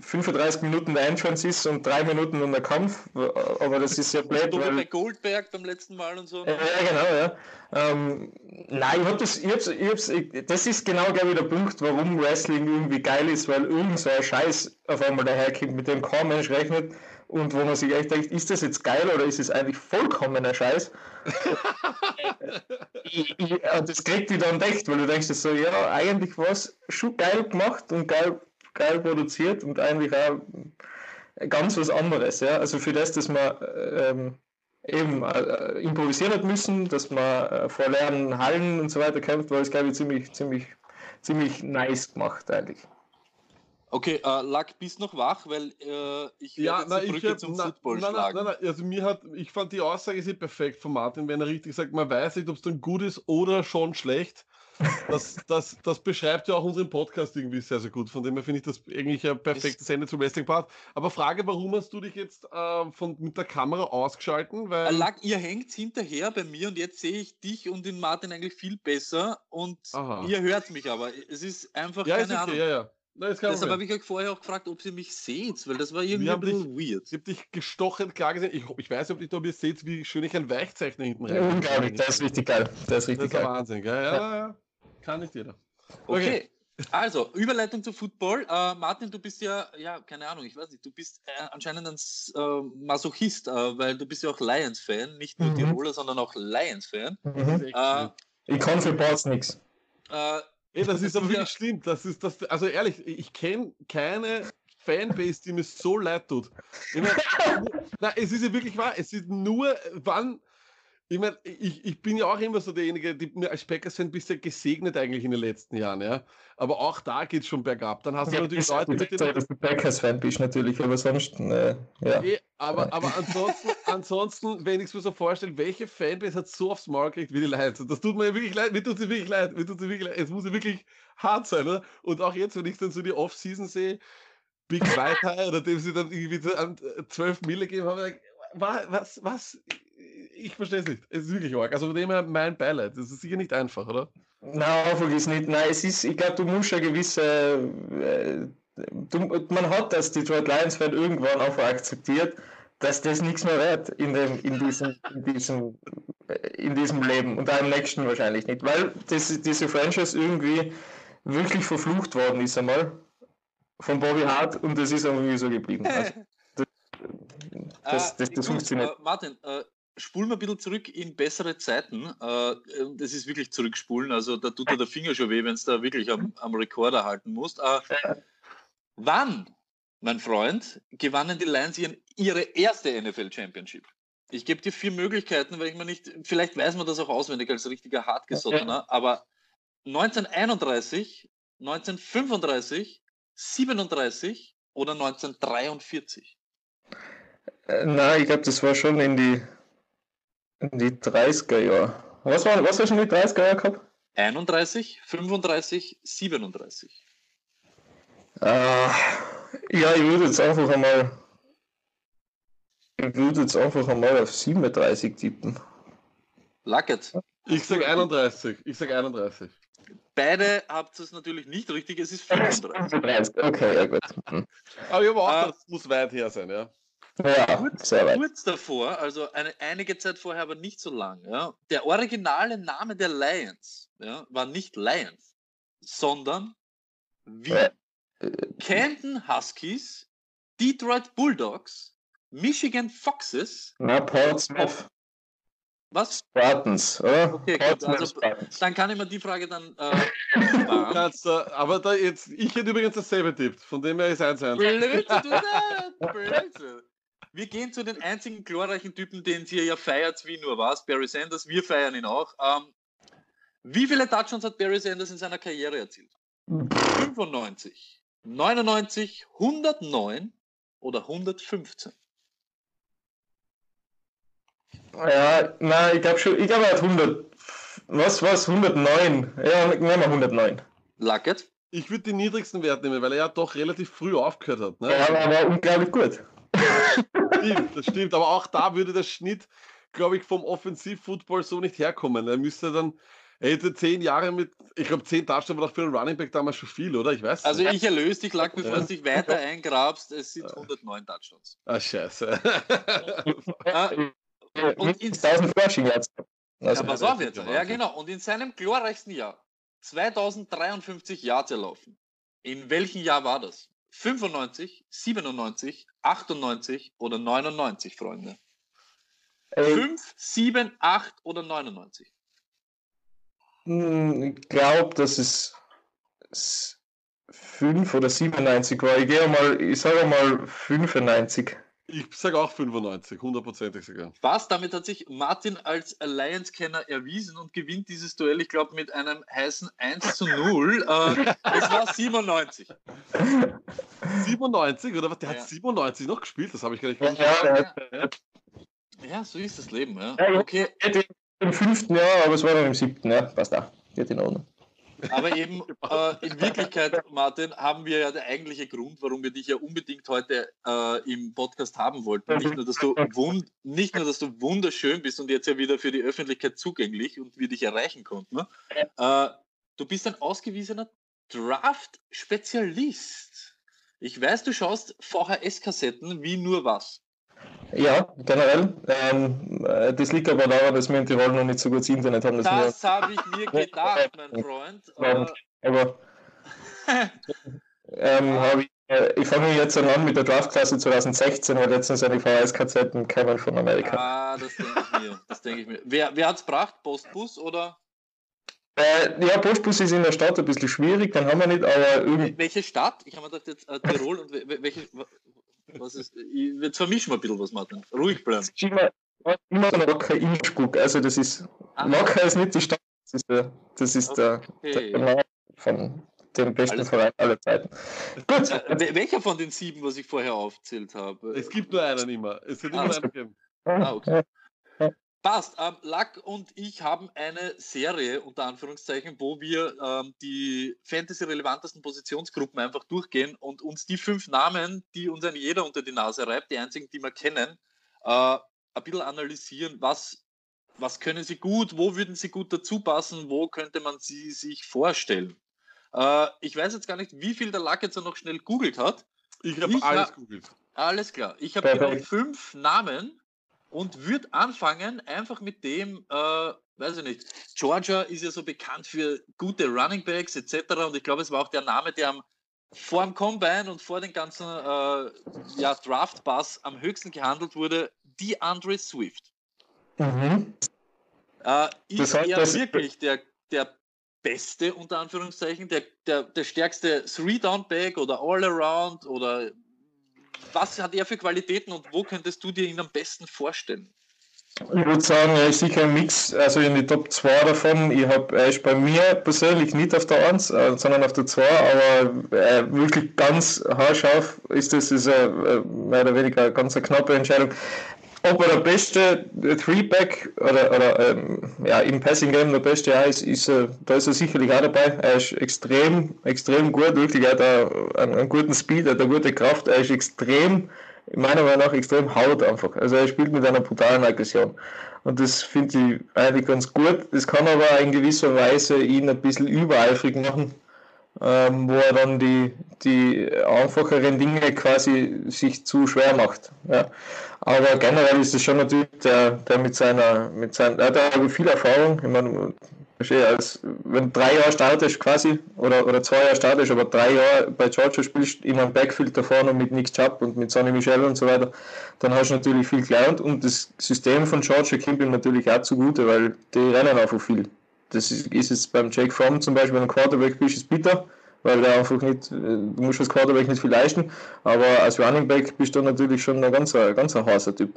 35 Minuten der Entrance ist und drei Minuten um der Kampf, aber das ist ja blöd. weil, bei Goldberg beim letzten Mal und so. Ja, genau, ja. Ähm, nein, ich hab das, ich hab's, ich hab's, ich, das ist genau, glaube ich, der Punkt, warum Wrestling irgendwie geil ist, weil irgend so ein Scheiß auf einmal daherkommt, mit dem kein Mensch rechnet und wo man sich echt denkt, ist das jetzt geil oder ist es eigentlich vollkommener Scheiß? ich, ich, das kriegt die dann echt, weil du denkst so, ja, eigentlich war es schon geil gemacht und geil, geil produziert und eigentlich auch ganz was anderes. Ja? Also für das, dass man ähm, eben äh, improvisieren hat müssen, dass man äh, vor leeren Hallen und so weiter kämpft, war es, glaube ich, ziemlich, ziemlich, ziemlich nice gemacht eigentlich. Okay, äh, Lack, bist noch wach, weil äh, ich ja, na, ich hab, zum na, Football na, schlagen. Na, na, also mir hat, ich fand die Aussage sehr perfekt von Martin, wenn er richtig sagt, man weiß nicht, ob es dann gut ist oder schon schlecht. Das, das, das beschreibt ja auch unseren Podcast irgendwie sehr, sehr gut. Von dem her finde ich das eigentlich ein perfektes Ende zum Wrestling-Part. Aber Frage, warum hast du dich jetzt äh, von, mit der Kamera ausgeschalten? Weil Lack, ihr hängt hinterher bei mir und jetzt sehe ich dich und den Martin eigentlich viel besser und Aha. ihr hört mich aber. Es ist einfach ja, keine ist okay, Ahnung. Ja, ja. Nein, Deshalb habe ich euch vorher auch gefragt, ob ihr mich seht, weil das war irgendwie ein bisschen dich, weird. Ich habe dich gestochen klar gesehen. Ich, ich weiß nicht, ob ihr seht, wie schön ich ein Weichzeichner hinten rein Unglaublich, das ist richtig geil. Das ist richtig das ist geil. Wahnsinn, gell? Ja, ja, ja. Kann nicht jeder. Okay. okay. Also, Überleitung zu Football. Äh, Martin, du bist ja, ja, keine Ahnung, ich weiß nicht, du bist äh, anscheinend ein äh, Masochist, äh, weil du bist ja auch Lions-Fan, nicht nur mhm. Tiroler, sondern auch Lions-Fan. Mhm. Äh, ich kann für Boards nichts. Ey, das ist aber wirklich schlimm. Das ist das, also ehrlich, ich kenne keine Fanbase, die mir so leid tut. Ich mein, na, es ist ja wirklich wahr. Es ist nur, wann ich meine, ich, ich bin ja auch immer so derjenige, die mir als Packers-Fan ein bisschen gesegnet eigentlich in den letzten Jahren, ja. Aber auch da geht es schon bergab. Dann hast ja, du natürlich Leute mit den. Dass du Packers-Fan bist natürlich, aber sonst, äh, ja. Aber, aber ansonsten, ansonsten, wenn ich es mir so vorstelle, welche Fanbase hat so aufs Maul gekriegt wie die Lions? Das tut mir wirklich leid, mir tut es wirklich leid, mir tut es wirklich leid. Es muss ja wirklich hart sein, oder? Und auch jetzt, wenn ich dann so die Off-Season sehe, Big White oder dem sie dann irgendwie 12 Mille geben haben, was, was, ich verstehe es nicht. Es ist wirklich arg. Also von dem her mein Beileid. Das ist sicher nicht einfach, oder? Nein, vergiss nicht. Nein, es ist, ich glaube, du musst ja gewisse. Äh, du, man hat das Detroit Lions Fan irgendwann auch akzeptiert, dass das nichts mehr wert in, dem, in, diesem, in, diesem, in diesem Leben und auch im nächsten wahrscheinlich nicht, weil das, diese Franchise irgendwie wirklich verflucht worden ist einmal von Bobby Hart und das ist irgendwie so geblieben. Also, das, das, das, das, funktioniert. Uh, Martin, uh, spulen wir ein bisschen zurück in bessere Zeiten. Äh, das ist wirklich zurückspulen, also da tut dir der Finger schon weh, wenn es da wirklich am, am Rekorder halten musst. Äh, wann, mein Freund, gewannen die Lions ihre erste NFL Championship? Ich gebe dir vier Möglichkeiten, weil ich mir nicht, vielleicht weiß man das auch auswendig als richtiger Hartgesottener, aber 1931, 1935, 37 oder 1943? Äh, nein, ich glaube, das war schon in die in die 30er Jahre. Was war, was war schon die 30er Jahre gehabt? 31, 35, 37. Äh, ja, ich würde jetzt einfach einmal. Ich würde jetzt einfach einmal auf 37 tippen. Lacket. Ich sag 31. Ich sag 31. Beide habt es natürlich nicht richtig, es ist 35. Okay, ja gut. Hm. Aber ich habe auch, uh, das muss weit her sein, ja. Ja, kurz, kurz davor, also eine, einige Zeit vorher, aber nicht so lang. Ja, der originale Name der Lions ja, war nicht Lions, sondern wie äh, Canton Huskies, Detroit Bulldogs, Michigan Foxes. Na, Portsmouth. Was? Spartans, oder? Okay, gut, also, dann kann ich mir die Frage dann. Äh, kannst, äh, aber da jetzt, ich hätte übrigens dasselbe tippt, von dem her ist eins eins. Wir gehen zu den einzigen glorreichen Typen, den ihr ja feiert, wie nur was, Barry Sanders. Wir feiern ihn auch. Ähm, wie viele Touchdowns hat Barry Sanders in seiner Karriere erzielt? 95, 99, 109 oder 115? Ja, nein, ich glaube schon, ich glaube, er hat 100. Was was 109? Ja, nehmen wir 109. Lucket? Ich würde den niedrigsten Wert nehmen, weil er ja doch relativ früh aufgehört hat. Ne? Ja, aber er war unglaublich gut stimmt, das stimmt. Aber auch da würde der Schnitt, glaube ich, vom Offensiv-Football so nicht herkommen. Er müsste dann, er hätte zehn Jahre mit, ich glaube, zehn Touchdowns war doch für einen Running Back damals schon viel, oder? Ich weiß Also nicht. ich erlöse dich, lag, bevor ja. du dich weiter eingrabst. Es sind 109 Touchdowns. Ah, scheiße. Ah, und in 1000 Rushing Yards. ja, pass auf jetzt. Ja, genau. Und in seinem glorreichsten Jahr, 2053 Yards erlaufen. In welchem Jahr war das? 95, 97, 98 oder 99, Freunde? 5, 7, 8 oder 99? Ich glaube, dass es 5 oder 97 war. Ich gehe mal, ich sage mal 95. Ich sage auch 95, hundertprozentig sogar. Was? Damit hat sich Martin als Alliance-Kenner erwiesen und gewinnt dieses Duell, ich glaube, mit einem heißen 1 zu 0. äh, es war 97. 97? Oder was? Der ja. hat 97 noch gespielt? Das habe ich gar nicht. Ja, ja, ja, so ist das Leben. Ja. Okay. Im fünften Jahr, aber es war noch im siebten. Ja, passt da. Geht in Ordnung. Aber eben äh, in Wirklichkeit, Martin, haben wir ja der eigentliche Grund, warum wir dich ja unbedingt heute äh, im Podcast haben wollten. Nicht nur, dass du wund nicht nur, dass du wunderschön bist und jetzt ja wieder für die Öffentlichkeit zugänglich und wir dich erreichen konnten. Ne? Äh, du bist ein ausgewiesener Draft-Spezialist. Ich weiß, du schaust VHS-Kassetten wie nur was. Ja, generell. Ähm, äh, das liegt aber daran, dass wir in Tirol noch nicht so gutes Internet haben. Das habe ich mir gedacht, mein Freund. Aber, aber ähm, ich, äh, ich fange jetzt an mit der Draftklasse 2016, weil letztens eine VHS-Kassetten kamen von Amerika. Ah, das denke ich mir. Das denke ich mir. Wer, wer hat es gebracht? Postbus oder? Äh, ja, Postbus ist in der Stadt ein bisschen schwierig, dann haben wir nicht, aber irgendwie. Welche Stadt? Ich habe mir gedacht, jetzt äh, Tirol und welche, was ist, ich, jetzt vermischen wir ein bisschen was, Martin. Ruhig bleiben. Immer, immer Locker Innsbruck. Also, das ist. Ah. Locker ist nicht die Stadt, das ist der, das ist okay. der, der von dem besten Alles Verein aller Zeiten. Gut. Äh, welcher von den sieben, was ich vorher aufgezählt habe? Es gibt nur einen immer. Es wird immer ah, einen geben. Ah, okay. Passt. Ähm, Lack und ich haben eine Serie, unter Anführungszeichen, wo wir ähm, die Fantasy-relevantesten Positionsgruppen einfach durchgehen und uns die fünf Namen, die uns ein jeder unter die Nase reibt, die einzigen, die wir kennen, äh, ein bisschen analysieren, was, was können sie gut, wo würden sie gut dazu passen, wo könnte man sie sich vorstellen. Äh, ich weiß jetzt gar nicht, wie viel der Lack jetzt noch schnell googelt hat. Ich habe alles googelt. Alles klar. Ich habe genau fünf Namen und würde anfangen einfach mit dem, äh, weiß ich nicht, Georgia ist ja so bekannt für gute Running Backs etc. Und ich glaube, es war auch der Name, der am vor dem Combine und vor den ganzen äh, ja, Draft-Pass am höchsten gehandelt wurde, die Andre Swift. Mhm. Äh, ist das heißt, er wirklich der, der beste, unter Anführungszeichen, der, der, der stärkste Three-Down-Back oder All-Around oder was hat er für Qualitäten und wo könntest du dir ihn am besten vorstellen? Ich würde sagen, er ist sicher ein Mix, also in die Top 2 davon. Ich hab, er ist bei mir persönlich nicht auf der 1, äh, sondern auf der 2, aber äh, wirklich ganz haarscharf ist das, ist äh, mehr oder weniger eine ganz eine knappe Entscheidung ob er der beste Three-Back oder, oder ähm, ja, im Passing-Game der beste ja, ist, ist äh, da ist er sicherlich auch dabei. Er ist extrem, extrem gut, wirklich. Er hat einen, einen guten Speed, er hat eine gute Kraft, er ist extrem, meiner Meinung nach, extrem haut einfach. Also er spielt mit einer brutalen Aggression. Und das finde ich eigentlich ganz gut. Das kann aber in gewisser Weise ihn ein bisschen übereifrig machen ähm, wo er dann die, die einfacheren Dinge quasi sich zu schwer macht. Ja. Aber generell ist es schon natürlich der, der mit seiner, mit seiner, er hat ja viel Erfahrung. Ich meine, als, wenn drei Jahre startest quasi, oder, oder zwei Jahre startest, aber drei Jahre bei Georgia spielst, in einem Backfield da vorne mit Nick Chubb und mit Sonny Michel und so weiter, dann hast du natürlich viel gelernt und das System von Georgia kommt ihm natürlich auch zugute, weil die rennen einfach viel. Das ist, ist jetzt beim Jake Fromm zum Beispiel, wenn ein Quarterback ist bitter, weil der einfach nicht, du musst als Quarterback nicht viel leisten, aber als Running Back bist du natürlich schon ein ganz, ganz ein heißer Typ.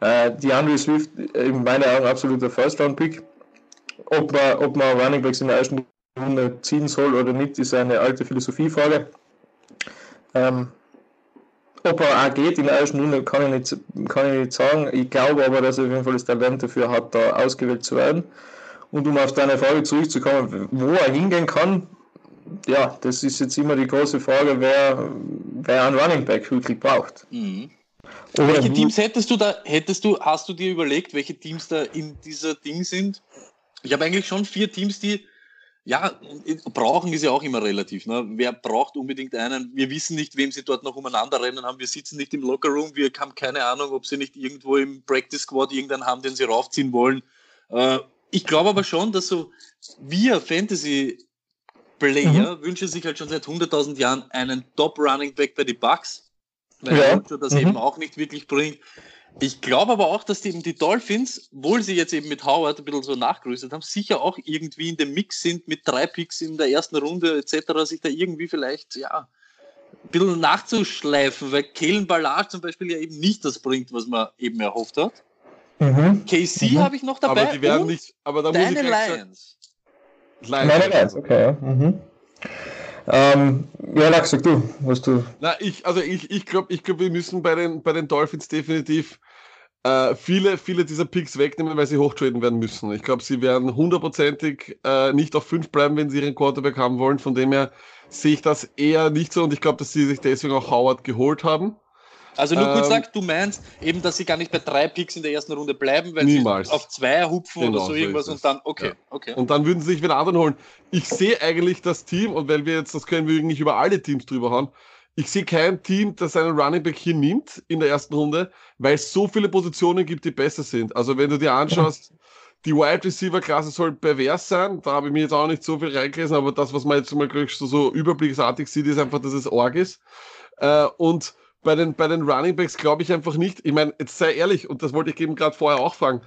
Äh, die Andrew Swift, in meinen Augen absoluter First-Round-Pick. Ob man, ob man Running Backs in der ersten Runde ziehen soll oder nicht, ist eine alte Philosophiefrage. Ähm, ob er auch geht in der ersten Runde, kann ich, nicht, kann ich nicht sagen. Ich glaube aber, dass er auf jeden Fall das Talent dafür hat, da ausgewählt zu werden. Und um auf deine Frage zurückzukommen, wo er hingehen kann, ja, das ist jetzt immer die große Frage, wer, wer einen Running Back wirklich braucht. Mhm. welche Teams hättest du da, hättest du, hast du dir überlegt, welche Teams da in dieser Ding sind? Ich habe eigentlich schon vier Teams, die, ja, brauchen ist ja auch immer relativ. Ne? Wer braucht unbedingt einen? Wir wissen nicht, wem sie dort noch umeinander rennen haben. Wir sitzen nicht im Lockerroom. Wir haben keine Ahnung, ob sie nicht irgendwo im Practice Squad irgendeinen haben, den sie raufziehen wollen. Äh, ich glaube aber schon, dass so wir Fantasy Player mhm. wünsche sich halt schon seit 100.000 Jahren einen Top Running Back bei den Bucks, weil ja. Roger das mhm. eben auch nicht wirklich bringt. Ich glaube aber auch, dass die, eben die Dolphins, obwohl sie jetzt eben mit Howard ein bisschen so nachgerüstet haben, sicher auch irgendwie in dem Mix sind mit drei Picks in der ersten Runde etc., sich da irgendwie vielleicht, ja, ein bisschen nachzuschleifen, weil Kellen Ballard zum Beispiel ja eben nicht das bringt, was man eben erhofft hat. Mhm. KC mhm. habe ich noch dabei. Aber die werden nicht, aber da muss ich Lions. Lions. Meine Lions, okay, ja. Mhm. Ähm, ja, Lach, sag du, was du. Na, ich, also ich, ich glaube, ich glaub, wir müssen bei den, bei den Dolphins definitiv äh, viele, viele dieser Picks wegnehmen, weil sie hochtraden werden müssen. Ich glaube, sie werden hundertprozentig äh, nicht auf fünf bleiben, wenn sie ihren Quarterback haben wollen. Von dem her sehe ich das eher nicht so und ich glaube, dass sie sich deswegen auch Howard geholt haben. Also nur ähm, kurz gesagt, du meinst eben, dass sie gar nicht bei drei Picks in der ersten Runde bleiben, weil niemals. sie auf zwei hupfen genau, oder so irgendwas so und dann, okay, ja. okay. Und dann würden sie sich wieder anderen holen. Ich sehe eigentlich das Team, und weil wir jetzt, das können wir nicht über alle Teams drüber hauen, ich sehe kein Team, das einen Running Back hier nimmt in der ersten Runde, weil es so viele Positionen gibt, die besser sind. Also wenn du dir anschaust, die Wide Receiver Klasse soll pervers sein. Da habe ich mir jetzt auch nicht so viel reingelesen, aber das, was man jetzt mal so, so überblicksartig sieht, ist einfach, dass es Org ist. Äh, und bei den, bei den Running Backs glaube ich einfach nicht. Ich meine, jetzt sei ehrlich, und das wollte ich eben gerade vorher auch fragen.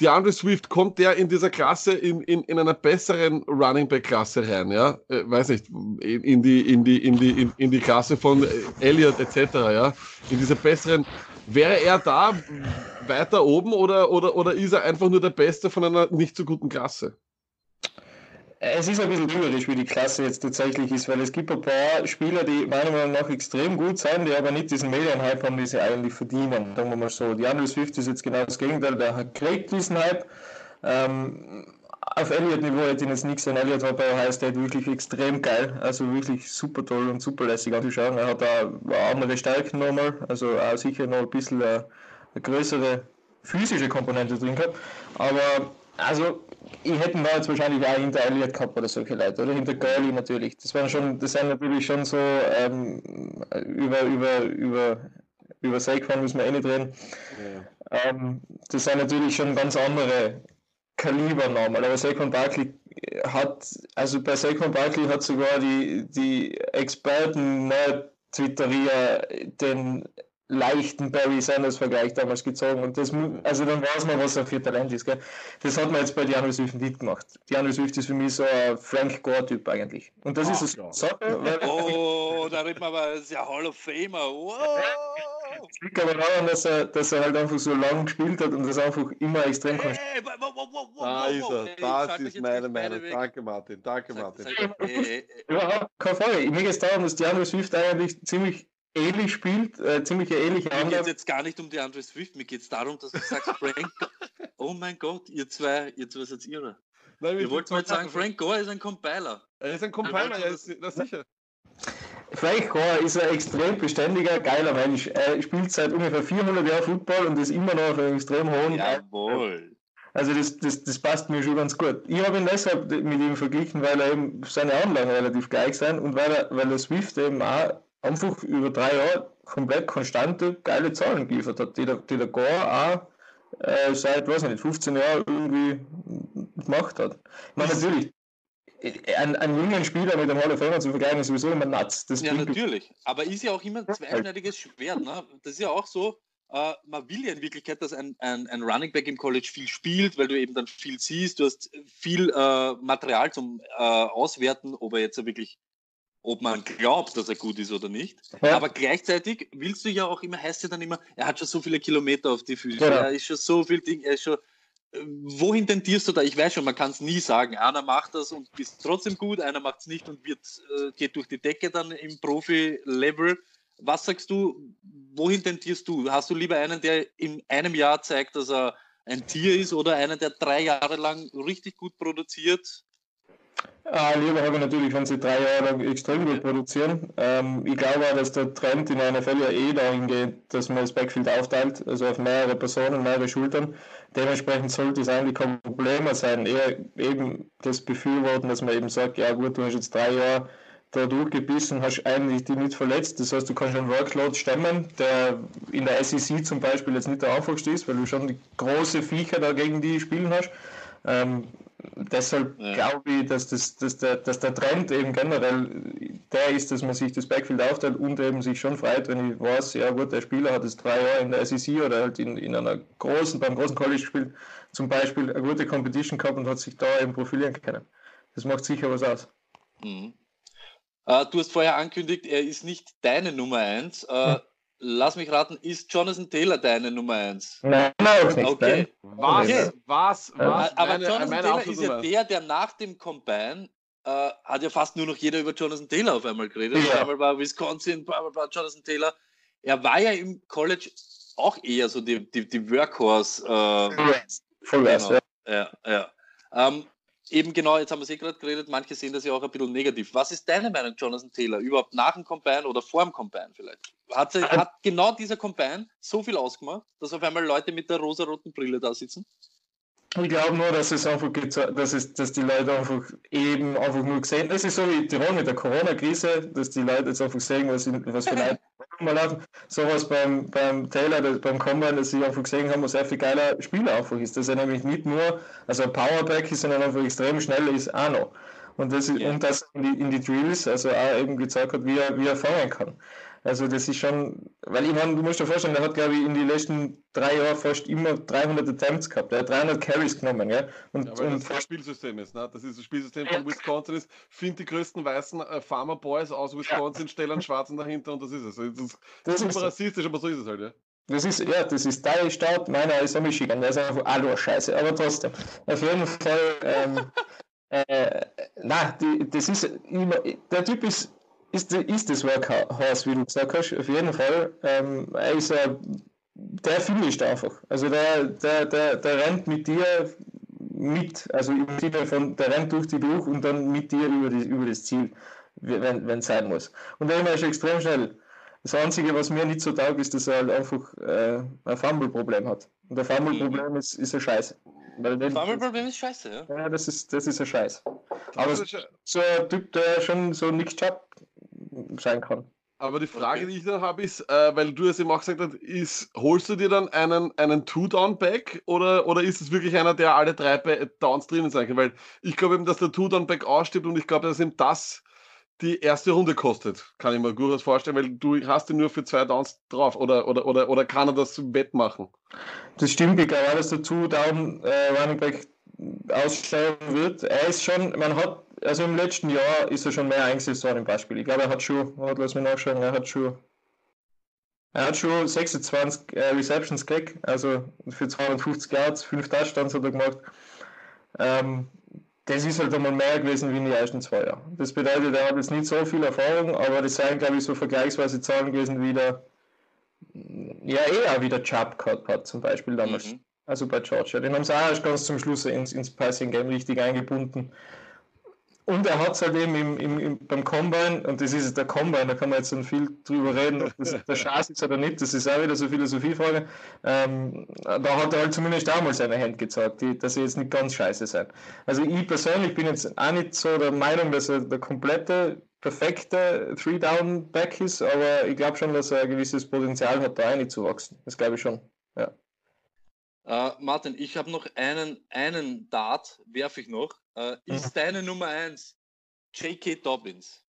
Die Andre Swift, kommt der in dieser Klasse in, in, in einer besseren Running Back Klasse rein, ja? Äh, weiß nicht, in, in, die, in, die, in, die, in, in die Klasse von Elliott etc., ja? In dieser besseren, wäre er da weiter oben oder, oder, oder ist er einfach nur der Beste von einer nicht so guten Klasse? Es ist ein bisschen übrig, wie die Klasse jetzt tatsächlich ist, weil es gibt ein paar Spieler, die meiner Meinung nach extrem gut sind, die aber nicht diesen Medienhype haben, die sie eigentlich verdienen, sagen wir mal so. Die Andrew Swift ist jetzt genau das Gegenteil, der kriegt diesen Hype. Ähm, auf Elliott-Niveau hätte ich jetzt nichts an Elliott war bei Ohio State wirklich extrem geil, also wirklich super toll und super lässig anzuschauen. Er hat auch andere Stärken nochmal, also auch sicher noch ein bisschen eine, eine größere physische Komponente drin gehabt, aber also, ich hätte da jetzt wahrscheinlich auch hinter Elliott gehabt oder solche Leute, oder hinter Gurley natürlich. Das waren schon, das sind natürlich schon so ähm, über, über, über, über Saquon müssen wir eh nicht reden. Ja. Ähm, das sind natürlich schon ganz andere Kaliber nochmal. Aber Saquon Barkley hat, also bei Saquon Barkley hat sogar die, die Experten, ne, Twitteria, den leichten Barry Sanders Vergleich damals gezogen. Und das, also dann weiß man, was er für Talent ist. Gell? Das hat man jetzt bei Diana Swift nicht gemacht. Diana Swift ist für mich so ein Frank Gore-Typ eigentlich. Und das Ach, ist eine Sache. Oh, da redet man aber, das ist ja Hall of Famer. Wow. Es liegt aber daran, dass er, dass er halt einfach so lange gespielt hat und das einfach immer extrem hey, hey, Da ist er, das ist meine Meinung. Danke, Martin. Danke, Martin. Überhaupt keine Frage. Mir geht es darum, dass Diana Swift eigentlich ziemlich ähnlich spielt, äh, ziemlich ähnlich Mir geht es jetzt gar nicht um die Andre Swift, mir geht es darum, dass du sagst, Frank, oh mein Gott, ihr zwei, ihr zwei seid irre. Nein, ihr wollt mal sagen, Frank Gore ist ein Compiler. Er ist ein Compiler, ja, ist, das sicher. Frank Gore ist ein extrem beständiger, geiler Mensch. Er spielt seit ungefähr 400 Jahren Football und ist immer noch auf einem extrem hohen Jawohl. Also das, das, das passt mir schon ganz gut. Ich habe ihn deshalb mit ihm verglichen, weil er eben seine Anlagen relativ gleich sind und weil er, weil er Swift eben auch einfach über drei Jahre komplett konstante, geile Zahlen geliefert hat, die der, die der Gore auch äh, seit, weiß nicht, 15 Jahren irgendwie gemacht hat. Ich meine, natürlich, ein, einen jungen Spieler mit einem Hall of Famer zu vergleichen, ist sowieso immer nuts. Das ja, natürlich. Aber ist ja auch immer ein zweischneidiges Schwert. Ne? Das ist ja auch so, äh, man will ja in Wirklichkeit, dass ein, ein, ein Running Back im College viel spielt, weil du eben dann viel siehst, du hast viel äh, Material zum äh, Auswerten, ob er jetzt wirklich ob man glaubt, dass er gut ist oder nicht. Ja. Aber gleichzeitig willst du ja auch immer, heißt ja dann immer, er hat schon so viele Kilometer auf die Füße, genau. er ist schon so viel Ding, er ist schon. Äh, wohin tendierst du da? Ich weiß schon, man kann es nie sagen. Einer macht das und ist trotzdem gut, einer macht es nicht und wird, äh, geht durch die Decke dann im Profi-Level. Was sagst du, wohin tendierst du? Hast du lieber einen, der in einem Jahr zeigt, dass er ein Tier ist oder einen, der drei Jahre lang richtig gut produziert Ah, lieber habe ich natürlich, wenn sie drei Jahre lang extrem gut produzieren. Ähm, ich glaube auch, dass der Trend in einer ja eh dahin geht, dass man das Backfield aufteilt, also auf mehrere Personen, mehrere Schultern. Dementsprechend sollte es eigentlich kein Problem sein. Eher eben das Befürworten, dass man eben sagt, ja gut, du hast jetzt drei Jahre da durchgebissen, hast eigentlich die nicht verletzt. Das heißt, du kannst einen Workload stemmen, der in der SEC zum Beispiel jetzt nicht der einfachste ist, weil du schon die große Viecher da gegen die spielen hast. Ähm, deshalb ja. glaube ich, dass, das, dass, der, dass der Trend eben generell der ist, dass man sich das Backfield aufteilt und eben sich schon freut, wenn ich weiß, ja gut, der Spieler hat jetzt drei Jahre in der SEC oder halt in, in einer großen, beim großen College gespielt, zum Beispiel eine gute Competition gehabt und hat sich da eben profilieren können. Das macht sicher was aus. Mhm. Uh, du hast vorher angekündigt, er ist nicht deine Nummer 1. Uh, äh, hm. Lass mich raten, ist Jonathan Taylor deine Nummer 1? Nein, nicht. Okay. Was? Okay. Was? Was? Aber meine, Jonathan meine Taylor ist ja der, der nach dem Combine äh, hat ja fast nur noch jeder über Jonathan Taylor auf einmal geredet. Ja. Einmal war Wisconsin, einmal war Jonathan Taylor. Er war ja im College auch eher so die, die, die Workhorse. Äh, Voll genau. ja. ja, ja. Ähm, eben genau, jetzt haben wir es eh gerade geredet, manche sehen das ja auch ein bisschen negativ. Was ist deine Meinung, Jonathan Taylor? Überhaupt nach dem Combine oder vor dem Combine vielleicht? Hat, sie, hat genau dieser Combine so viel ausgemacht, dass auf einmal Leute mit der rosaroten Brille da sitzen? Ich glaube nur, dass es einfach dass, es, dass die Leute einfach eben einfach nur gesehen Das ist so wie Tirol mit der Corona-Krise, dass die Leute jetzt einfach sehen, was, was für Leute mal laufen. Sowas beim, beim Taylor, beim Combine, dass sie einfach gesehen haben, was sehr viel geiler Spieler einfach ist. Dass er nämlich nicht nur, also ein Powerback ist, sondern einfach extrem schnell ist auch noch. Und das, yeah. und das in die, in die Drills, also auch eben gezeigt hat, wie er, wie er fangen kann. Also das ist schon, weil ich meine, du musst dir vorstellen, der hat glaube ich in den letzten drei Jahren fast immer 300 Attempts gehabt, er hat 300 Carries genommen, ja. Und, ja, weil und das das Spielsystem ist, ne? Das ist das Spielsystem von Wisconsin ist, find die größten weißen äh, Farmer Boys aus Wisconsin, ja. stellen einen Schwarzen dahinter und das ist es. Das ist, das super ist rassistisch, aber so ist es halt, ja. Das ist, ja, das ist dein Staat, meiner ist ein Michigan, der ist einfach auch nur Scheiße, aber trotzdem. Auf jeden Fall, ähm, äh, na, die, das ist immer, der Typ ist ist, ist das Workhorse, wie du gesagt hast, auf jeden Fall. Ähm, er ist äh, der finisht einfach. Also der, der, der, der rennt mit dir mit, also im Sinne von, der rennt durch die durch und dann mit dir über, die, über das Ziel, wenn es sein muss. Und der ist extrem schnell. Das Einzige, was mir nicht so taugt, ist, dass er halt einfach äh, ein Fumble-Problem hat. Und der Fumble-Problem ist, ist ein Scheiß. Fumble-Problem ist scheiße, ja? Ja, das ist, das ist ein Scheiß. Aber so ein Typ, der schon so Nick Chubb sein kann. Aber die Frage, okay. die ich dann habe, ist, äh, weil du es eben auch gesagt hast, ist, holst du dir dann einen, einen Two-Down-Back oder, oder ist es wirklich einer, der alle drei Downs drinnen sein kann? Weil ich glaube eben, dass der Two-Down-Back ausstirbt und ich glaube, dass ihm das die erste Runde kostet, kann ich mir durchaus vorstellen, weil du hast ihn nur für zwei Downs drauf oder, oder, oder, oder kann er das wettmachen? Das stimmt, ich glaube, dass der Two-Down äh, Running Back aussteigen wird. Er ist schon, man hat also im letzten Jahr ist er schon mehr eingesetzt worden im Beispiel. Ich glaube, er hat schon, warte, lass mich nachschauen, er hat schon, er hat schon 26 äh, Receptions gekriegt, also für 250 Yards, 5 Touchdowns hat er gemacht. Ähm, das ist halt einmal mehr gewesen wie in den ersten zwei Jahren. Das bedeutet, er hat jetzt nicht so viel Erfahrung, aber das seien, glaube ich, so vergleichsweise Zahlen gewesen wie der, ja, eher wie der Chubb gehabt hat, zum Beispiel damals. Mhm. Also bei Georgia. Den haben sie auch ganz zum Schluss ins, ins Passing Game richtig eingebunden. Und er hat es halt eben im, im, im, beim Combine, und das ist der Combine, da kann man jetzt dann viel drüber reden, ob das der Schatz ist oder nicht, das ist auch wieder so Philosophiefrage. Ähm, da hat er halt zumindest auch mal seine Hand gezeigt, die, dass sie jetzt nicht ganz scheiße sind. Also ich persönlich bin jetzt auch nicht so der Meinung, dass er der komplette, perfekte Three-Down-Back ist, aber ich glaube schon, dass er ein gewisses Potenzial hat, da reinzuwachsen. Das glaube ich schon, ja. Uh, Martin, ich habe noch einen, einen Dart, werfe ich noch. Uh, ist mhm. deine Nummer 1 J.K. Dobbins?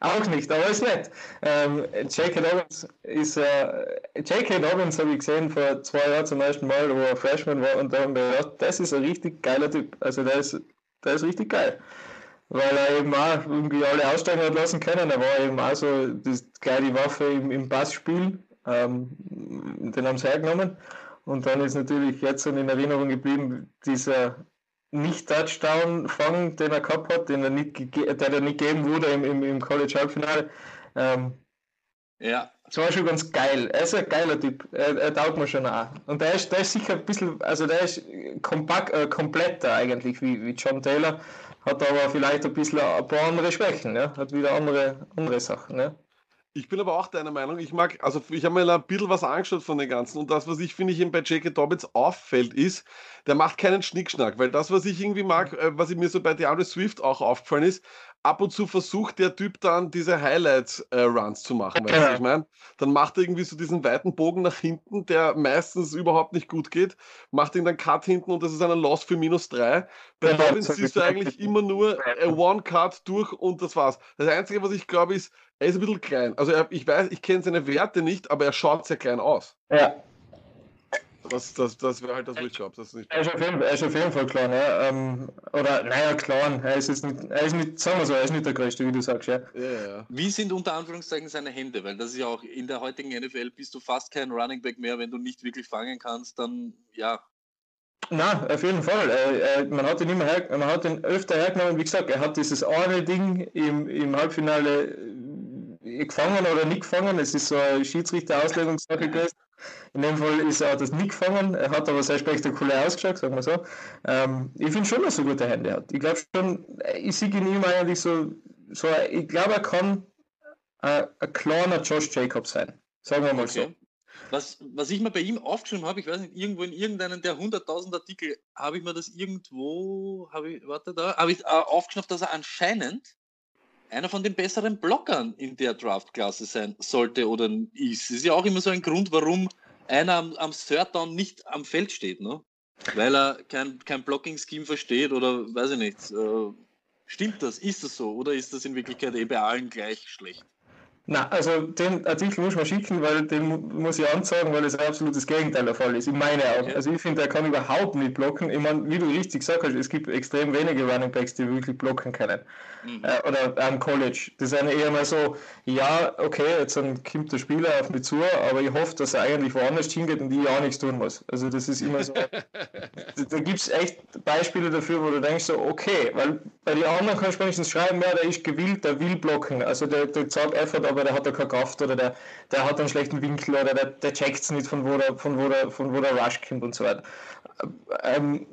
Auch nicht, aber ist nett. Ähm, J.K. Dobbins ist, äh, J.K. Dobbins habe ich gesehen vor zwei Jahren zum ersten Mal, wo er Freshman war und da haben wir gedacht, das ist ein richtig geiler Typ. Also der ist, der ist richtig geil. Weil er eben auch irgendwie alle aussteigen hat lassen können. Er war eben auch so das, gleich die Waffe im, im Passspiel. Ähm, den haben sie hergenommen. Und dann ist natürlich jetzt in Erinnerung geblieben, dieser nicht-Touchdown-Fang, den er gehabt hat, den er nicht, der er nicht gegeben wurde im, im, im College-Halbfinale. Ähm, ja. Das war schon ganz geil. Er ist ein geiler Typ. Er, er taugt mir schon auch. Und der ist, der ist sicher ein bisschen, also der ist kompakt, äh, kompletter eigentlich wie, wie John Taylor, hat aber vielleicht ein bisschen ein paar andere Schwächen, ja? hat wieder andere, andere Sachen. Ja? Ich bin aber auch deiner Meinung. Ich mag, also ich habe mir ein bisschen was angeschaut von den ganzen und das, was ich finde, ich bei J.K. Dobbins auffällt, ist, der macht keinen Schnickschnack, weil das, was ich irgendwie mag, äh, was mir so bei DeAndre Swift auch aufgefallen ist, ab und zu versucht der Typ dann diese Highlights-Runs äh, zu machen. Weißt du, ich meine? Dann macht er irgendwie so diesen weiten Bogen nach hinten, der meistens überhaupt nicht gut geht, macht ihn dann Cut hinten und das ist ein Loss für minus drei. Bei Dobbins siehst du eigentlich immer nur One-Cut durch und das war's. Das Einzige, was ich glaube, ist, er ist ein bisschen klein. Also er, ich weiß, ich kenne seine Werte nicht, aber er schaut sehr klein aus. Ja, das, das, das wäre halt das, wo ich glaube. Er, ist auf jeden, er ist auf jeden Fall klein, ja. Ähm, oder, naja, klein. Er ist, nicht, er ist nicht, sagen wir so, er ist nicht der Größte, wie du sagst, ja. ja, ja. Wie sind unter Anführungszeichen seine Hände? Weil das ist ja auch in der heutigen NFL bist du fast kein Running Back mehr, wenn du nicht wirklich fangen kannst, dann, ja. Na, auf jeden Fall. Äh, äh, man hat ihn immer her, man hat ihn öfter hergenommen, wie gesagt, er hat dieses eine Ding im, im Halbfinale äh, gefangen oder nicht gefangen. Es ist so eine Schiedsrichter-Auslegungssache gewesen. In dem Fall ist er das nicht gefangen, er hat aber sehr spektakulär ausgeschaut, sagen wir so. Ähm, ich finde schon, dass er gute Hände hat. Ich glaube schon, ich sehe in ihm eigentlich so, so ich glaube, er kann äh, ein kleiner Josh Jacobs sein. Sagen wir mal okay. so. Was, was ich mir bei ihm aufgeschrieben habe, ich weiß nicht, irgendwo in irgendeinem der 100.000 Artikel, habe ich mir das irgendwo, habe ich, warte da, habe ich äh, aufgeschrieben, dass er anscheinend einer von den besseren Blockern in der Draftklasse sein sollte oder ist. Das ist ja auch immer so ein Grund, warum einer am, am Third Down nicht am Feld steht, ne? Weil er kein, kein Blocking-Scheme versteht oder weiß ich nicht. Äh, stimmt das? Ist das so? Oder ist das in Wirklichkeit eh bei allen gleich schlecht? Na, also den Artikel muss man schicken, weil den muss ich anzeigen, weil es ein absolutes Gegenteil der Fall ist, in meinen Augen. Also ich finde, er kann überhaupt nicht blocken. Ich meine, wie du richtig gesagt hast, es gibt extrem wenige Running Backs, die wirklich blocken können. Mhm. Äh, oder am College. Das ist eher mal so, ja, okay, jetzt kommt der Spieler auf mich zu, aber ich hoffe, dass er eigentlich woanders hingeht und ich auch nichts tun muss. Also das ist immer so. da gibt es echt Beispiele dafür, wo du denkst so, okay, weil bei den anderen kannst du wenigstens schreiben, ja, der ist gewillt, der will blocken. Also der, der sagt Effort, aber der hat da keine Kraft oder der, der hat einen schlechten Winkel oder der, der checkt es nicht, von wo, der, von, wo der, von wo der Rush kommt und so weiter. Ähm,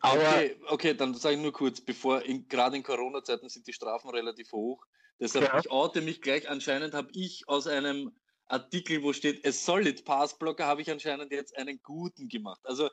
aber okay, okay, dann sage ich nur kurz, bevor gerade in Corona-Zeiten sind die Strafen relativ hoch. Deshalb, ja. ich oute mich gleich. Anscheinend habe ich aus einem Artikel, wo steht, es solid Pass Blocker, habe ich anscheinend jetzt einen guten gemacht. Also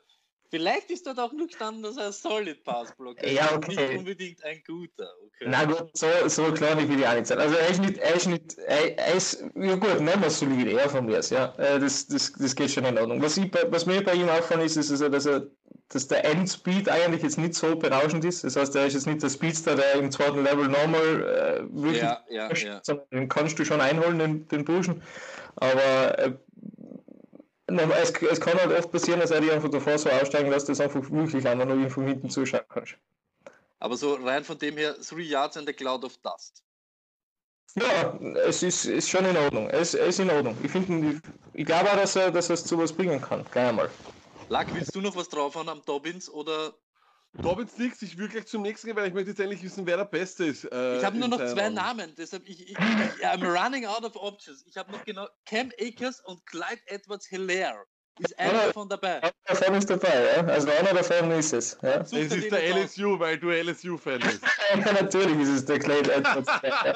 Vielleicht ist dort auch nur gestanden, dass er ein Solid Pass Blocker ist. Ja, okay. Nicht unbedingt ein guter. Okay. Na gut, so, so klar will ich auch nicht sein. Also er ist nicht, er ist nicht, er, er ist, ja gut, nehmen wir solide, er von mir ja. Äh, das, das, das geht schon in Ordnung. Was, ich, was mir bei ihm auffällt, ist, ist also, dass er dass der Endspeed eigentlich jetzt nicht so berauschend ist. Das heißt, er ist jetzt nicht der Speedster, der im zweiten Level normal äh, wirklich, ja, ja, ja. sondern den kannst du schon einholen, den, den Burschen. Aber äh, es, es, kann halt oft passieren, dass er dich einfach davor so aussteigen lässt, dass du einfach wirklich einfach nur von hinten zuschauen kannst. Aber so rein von dem her, three yards and a cloud of dust. Ja, es ist, ist schon in Ordnung. Es, es ist in Ordnung. Ich, find, ich glaube auch, dass er, dass er es zu was bringen kann. Gleich einmal. Lack, willst du noch was drauf haben am Dobbins oder Dobbins nichts, ich will gleich zum nächsten gehen, weil ich möchte jetzt endlich wissen, wer der Beste ist. Äh, ich habe nur noch zwei Augen. Namen, deshalb ich, ich, ich, I'm running out of options. Ich habe noch genau Cam Akers und Clyde Edwards Hilaire. Ist einer davon dabei? Einer davon ist dabei, ja. Also einer davon ist es. Ja. Es ist der LSU, aus. weil du LSU-Fan bist. ja, natürlich ist es der Clyde Edwards. ja.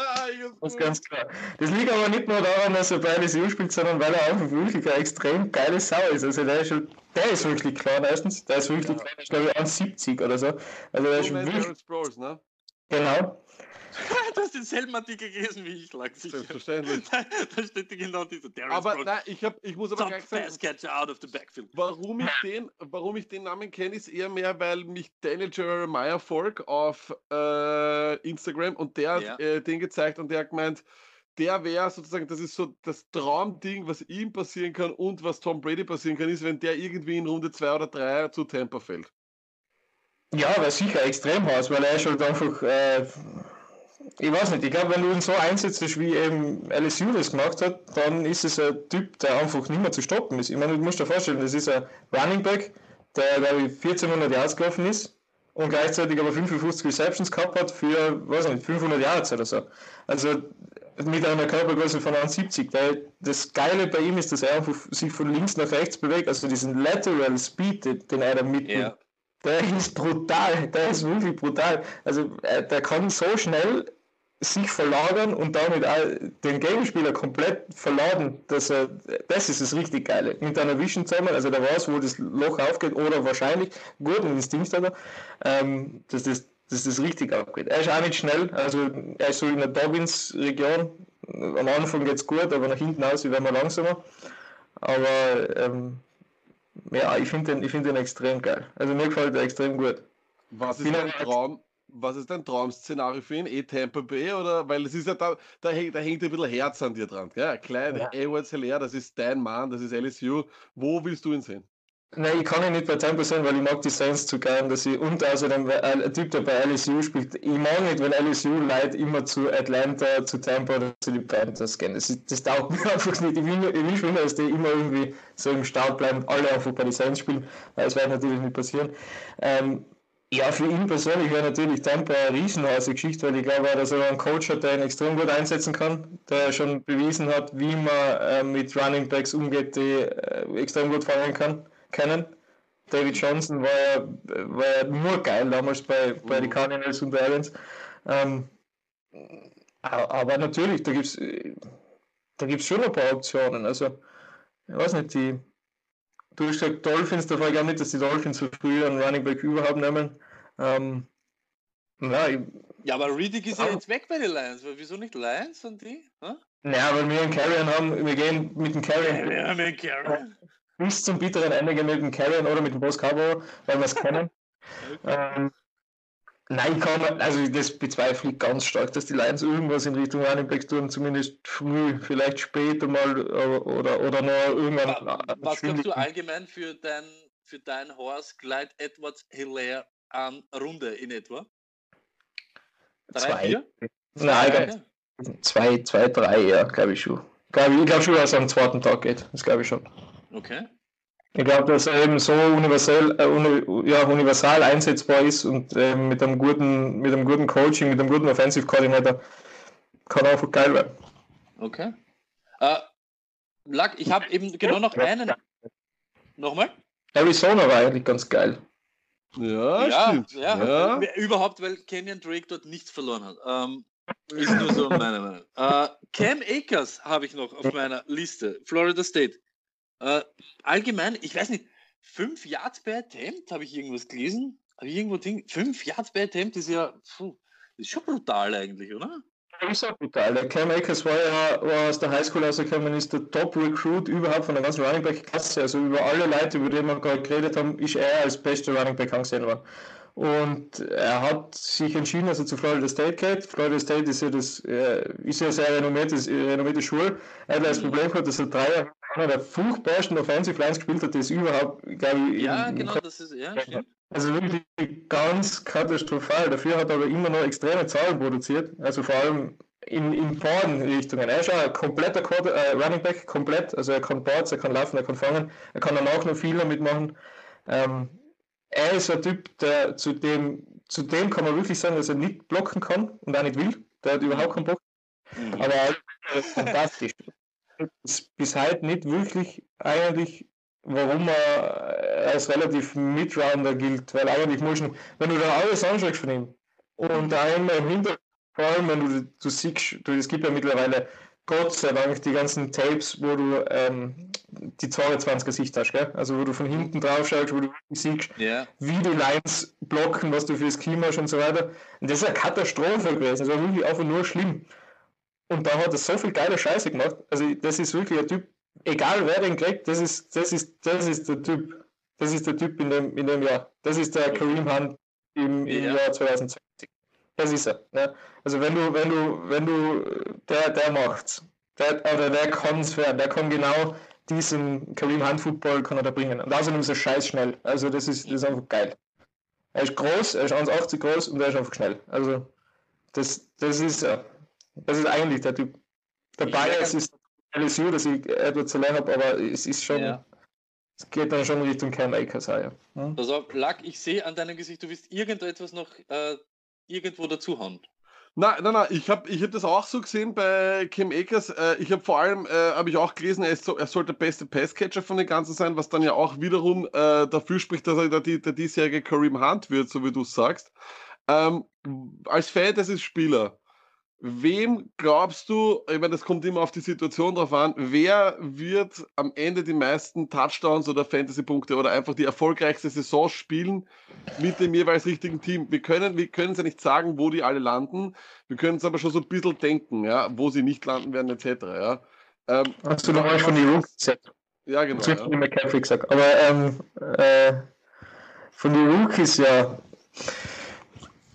Das ist ganz klar. Das liegt aber nicht nur daran, dass er bei LSU spielt, sondern weil er einfach wirklich eine extrem geile Sau ist. Also der ist schon der ist wirklich klein, erstens. Der ist wirklich ja. klein, ich glaube 1,70 oder so. Also der ist schon wirklich. Bros, ne? Genau. du hast denselben Artikel gelesen wie ich, lag sicher. Selbstverständlich. da steht genau dieser Darius Aber nein, ich, hab, ich muss aber gleich sagen, catcher out of the backfield. Warum ich den, warum ich den Namen kenne, ist eher mehr, weil mich Daniel Jeremiah folgt auf äh, Instagram und der ja. hat äh, den gezeigt und der hat gemeint, der wäre sozusagen, das ist so das Traumding, was ihm passieren kann und was Tom Brady passieren kann, ist, wenn der irgendwie in Runde 2 oder 3 zu Tampa fällt. Ja, wäre sicher extrem heiß, weil er ist halt einfach, äh, ich weiß nicht, ich glaube, wenn du ihn so einsetzt, wie eben LSU das gemacht hat, dann ist es ein Typ, der einfach nicht mehr zu stoppen ist. Ich meine, du musst dir vorstellen, das ist ein Running Back, der, glaube ich, 1400 Yards gelaufen ist und gleichzeitig aber 55 Receptions gehabt hat für, weiß nicht, 500 Yards oder so. Also mit einer Körpergröße von 1,70. Das Geile bei ihm ist, dass er einfach sich von links nach rechts bewegt, also diesen Lateral Speed, den er da mitnimmt. Ja. Der ist brutal, der ist wirklich brutal. Also äh, der kann so schnell sich verlagern und damit auch den Gegenspieler komplett verladen. Dass er, das ist das richtig Geile. Mit einer Vision zusammen, also der weiß, wo das Loch aufgeht oder wahrscheinlich, gut, ein Instinkt hat er, ähm, dass das dass das richtig abgeht. Er ist auch nicht schnell, also er ist so in der Dobbins-Region. Am Anfang geht es gut, aber nach hinten aus werden wir langsamer. Aber ähm, ja, ich finde den, find den extrem geil. Also mir gefällt er extrem gut. Was ist dein Traum? Was ist dein Traum-Szenario für ihn? Eh Tampa Bay oder? Weil es ist ja da, da hängt, da hängt ein bisschen Herz an dir dran. Gell? Klein, ja. Edwards Hilaire, das ist dein Mann, das ist LSU. Wo willst du ihn sehen? Nein, ich kann ihn nicht bei Tempo sein, weil ich mag die Saints zu gern, dass ich, und außerdem, ein Typ, der bei LSU spielt, ich mag nicht, wenn LSU Leute immer zu Atlanta, zu Tampa oder zu den Panthers gehen. Das, das taugt mir einfach nicht. Ich will, ich will schon, dass die immer irgendwie so im Start bleiben alle einfach bei den Saints spielen, weil es wird natürlich nicht passieren. Ähm, ja, für ihn persönlich wäre natürlich Tampa eine riesenheiße Geschichte, weil ich glaube, dass er einen Coach hat, der ihn extrem gut einsetzen kann, der schon bewiesen hat, wie man äh, mit Running Backs umgeht, die äh, extrem gut fangen kann kennen. David Johnson war ja, war ja nur geil damals bei, bei den mhm. Cardinals und Lions. Ähm, aber natürlich, da gibt es da gibt's schon ein paar Optionen. Also, ich weiß nicht, die, du hast gesagt Dolphins, da frage ich auch nicht, dass die Dolphins so früh einen Running Back überhaupt nehmen. Ähm, ja, ich, ja, aber Riddick ist ja jetzt weg bei den Lions. Wieso nicht Lions und die? Hm? Ja, weil wir einen Carrion haben, wir gehen mit dem Carrion. Ja, haben einen Carrion bis zum bitteren Ende gehen mit dem Carrion oder mit dem Boss Cabo, weil wir es kennen. ähm, nein, kann also das bezweifle ich ganz stark, dass die Lions irgendwas in Richtung Running Back tun, zumindest früh, vielleicht später mal oder, oder noch irgendwann. Was, was glaubst du allgemein für dein, für dein Horse Glide Edwards Hilaire an Runde in etwa? Drei, zwei. Vier? Nein, zwei, zwei, drei, ja, glaube ich schon. ich glaube schon, dass er am zweiten Tag geht. Das glaube ich schon. Okay. Ich glaube, dass er eben so universell, äh, uni, ja, universal einsetzbar ist und äh, mit, einem guten, mit einem guten Coaching, mit einem guten Offensive Coordinator kann einfach geil werden. Okay. Äh, Lack, ich habe eben genau noch einen. Nochmal? Arizona war eigentlich ganz geil. Ja, ja, stimmt. Ja, ja. Überhaupt, weil Kenyon Drake dort nichts verloren hat. Ähm, ist nur so meine Meinung. Äh, Cam Akers habe ich noch auf meiner Liste. Florida State. Äh, allgemein, ich weiß nicht, fünf Yards per Attempt, habe ich irgendwas gelesen? Habe ich irgendwo Ding? Fünf Yards per Attempt ist ja, puh, ist schon brutal eigentlich, oder? ist auch brutal. Der Cam Akers war ja war aus der Highschool rausgekommen, ist der Top-Recruit überhaupt von der ganzen Running Back-Klasse. Also über alle Leute, über die wir gerade geredet haben, ist er als bester Running Back angesehen worden. Und er hat sich entschieden, dass er zu Florida State geht. Florida State ist ja, das, äh, ist ja sehr renommierte, renommierte Schule. Er hat das mhm. Problem gehabt, dass er drei Jahre einer der furchtbarsten Offensive Lines gespielt hat, die es überhaupt, glaube ich. Ja, genau, das ist, ja, stimmt. Also wirklich ganz katastrophal. Dafür hat er aber immer noch extreme Zahlen produziert. Also vor allem in, in beiden Richtungen. Er ist auch ein kompletter Quarter, äh, Running Back, komplett. Also er kann Boards, er kann laufen, er kann fangen. Er kann danach noch viel damit machen. Ähm, er ist ein Typ, der zu dem, zu dem kann man wirklich sagen, dass er nicht blocken kann und auch nicht will. Der hat überhaupt keinen Bock. Mhm. Aber er ist fantastisch. Bis heute nicht wirklich eigentlich, warum er als relativ Midrounder gilt, weil eigentlich muss wenn du da alles anschaust von ihm und einmal im Hintergrund, vor allem wenn du, du siehst, du, es gibt ja mittlerweile Gott sei Dank die ganzen Tapes, wo du ähm, die 22er Sicht hast, gell? also wo du von hinten drauf schaust, wo du siehst, yeah. wie die Lines blocken, was du fürs Klima hast und so weiter. Und das ist eine Katastrophe gewesen, das war wirklich einfach nur schlimm. Und da hat er so viel geile Scheiße gemacht. Also das ist wirklich ein Typ, egal wer den kriegt, das ist, das ist, das ist der Typ. Das ist der Typ in dem, in dem Jahr. Das ist der Kareem Hunt im, im ja. Jahr 2020. Das ist er. Ne? Also wenn du, wenn du, wenn du, der, der macht's. Der, oder der kann's werden, der kann genau diesen Kareem Hunt Football kann er da bringen. Und außerdem ist er scheiß schnell. Also das ist, das ist einfach geil. Er ist groß, er ist 1,80 groß und er ist einfach schnell. Also das, das ist, das ist eigentlich der Typ. Der Bias ist LSU, dass ich Edward zu lernen habe, aber es ist schon, ja. es geht dann schon Richtung Cam Akers. Ja. Hm? Also, Lack, ich sehe an deinem Gesicht, du willst irgendetwas noch äh, irgendwo dazuhauen. Nein, nein, nein, ich habe ich hab das auch so gesehen bei Kim Akers. Äh, ich habe vor allem, äh, habe ich auch gelesen, er, so, er soll der beste Passcatcher von den Ganzen sein, was dann ja auch wiederum äh, dafür spricht, dass er der, der, der diesjährige Kareem Hunt wird, so wie du sagst. Ähm, als Fan des Spieler, Wem glaubst du, ich meine, das kommt immer auf die Situation drauf an, wer wird am Ende die meisten Touchdowns oder Fantasy-Punkte oder einfach die erfolgreichste Saison spielen mit dem jeweils richtigen Team? Wir können, wir können es ja nicht sagen, wo die alle landen. Wir können es aber schon so ein bisschen denken, ja, wo sie nicht landen werden, etc. Ja. Ähm, Hast du noch mal von die Rookies Ja, genau. Ich ja. nicht McCaffrey gesagt. Aber ähm, äh, von den Rookies, ja.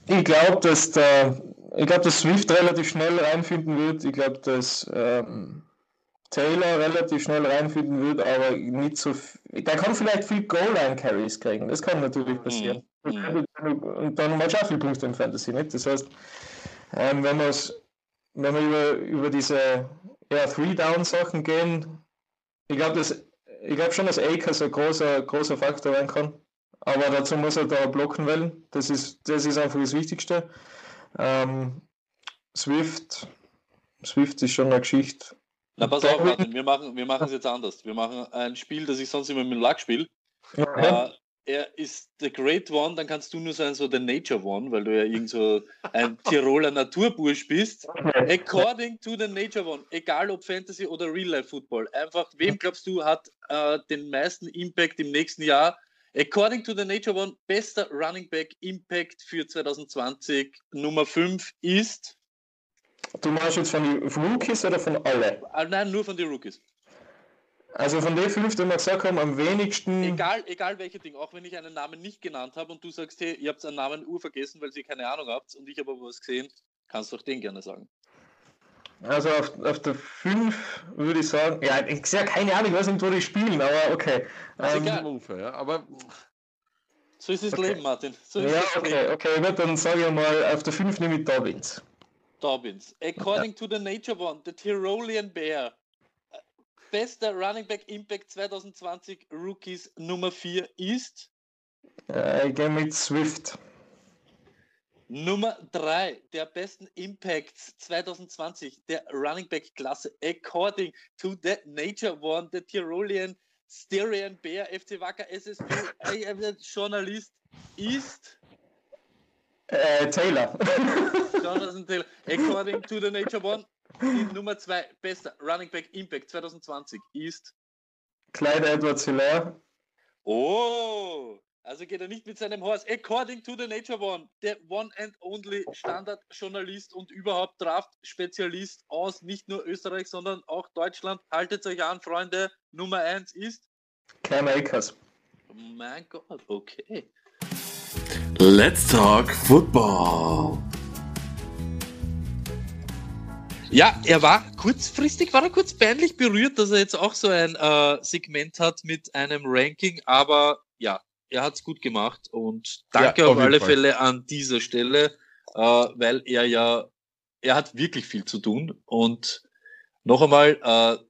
Ich glaube, dass der ich glaube, dass Swift relativ schnell reinfinden wird. Ich glaube, dass ähm, Taylor relativ schnell reinfinden wird, aber nicht so. Der kann vielleicht viel Goal-Line-Carries kriegen. Das kann natürlich passieren. Mhm. Und dann mal auch viele Punkte in Fantasy, nicht? Das heißt, ähm, wenn, wenn wir über, über diese ja, Three-Down-Sachen gehen, ich glaube, glaub schon, dass Akers ein großer, großer Faktor sein kann. Aber dazu muss er da blocken wollen. Das ist, das ist einfach das Wichtigste. Ähm, Swift, Swift ist schon eine Geschichte. Na, pass auf, Martin, wir machen wir es jetzt anders. Wir machen ein Spiel, das ich sonst immer mit dem Lack spiele. Ja. Äh, er ist der Great One, dann kannst du nur sein, so der Nature One, weil du ja irgend so ein Tiroler Naturbursch bist. According to the Nature One, egal ob Fantasy oder Real Life Football, einfach, wem glaubst du, hat äh, den meisten Impact im nächsten Jahr According to the Nature One, bester Running Back Impact für 2020 Nummer 5 ist. Du meinst jetzt von den Rookies oder von alle? Ah, nein, nur von den Rookies. Also von den fünf, die wir gesagt haben, am wenigsten. Egal, egal welche Ding, auch wenn ich einen Namen nicht genannt habe und du sagst, hey, ihr habt einen Namen Uhr vergessen, weil ihr keine Ahnung habt und ich habe aber was gesehen, kannst du auch den gerne sagen. Also auf, auf der 5 würde ich sagen, ja, ich sehe keine Ahnung, ich weiß nicht, wo die spielen, aber okay. Also ähm, Ufer, ja, aber so ist das okay. Leben, Martin. So ja, okay, Leben. okay, gut, dann sage ich mal, auf der 5 nehme ich Dobbins. Dobbins. According ja. to the Nature One, the Tyrolean Bear. Bester Running Back Impact 2020 Rookies Nummer 4 ist? Äh, ich gehe mit Swift. Nummer 3 der besten Impacts 2020 der Running Back Klasse according to the Nature One, the Tyrolean Styrian Bear FC Wacker SSP Journalist ist äh, Taylor. Jonathan Taylor. According to the Nature One, die Nummer 2 bester Running Back Impact 2020 ist Clyde Edwards Hilaire. Oh, also geht er nicht mit seinem Horse. According to the Nature One, der One and Only Standardjournalist und überhaupt Draft-Spezialist aus nicht nur Österreich, sondern auch Deutschland. Haltet euch an, Freunde. Nummer 1 ist Cam Akers. Mein Gott, okay. Let's talk Football. Ja, er war kurzfristig, war er kurz peinlich berührt, dass er jetzt auch so ein äh, Segment hat mit einem Ranking, aber ja, er hat es gut gemacht und danke ja, auf, auf alle Fall. Fälle an dieser Stelle, äh, weil er ja, er hat wirklich viel zu tun und noch einmal, äh,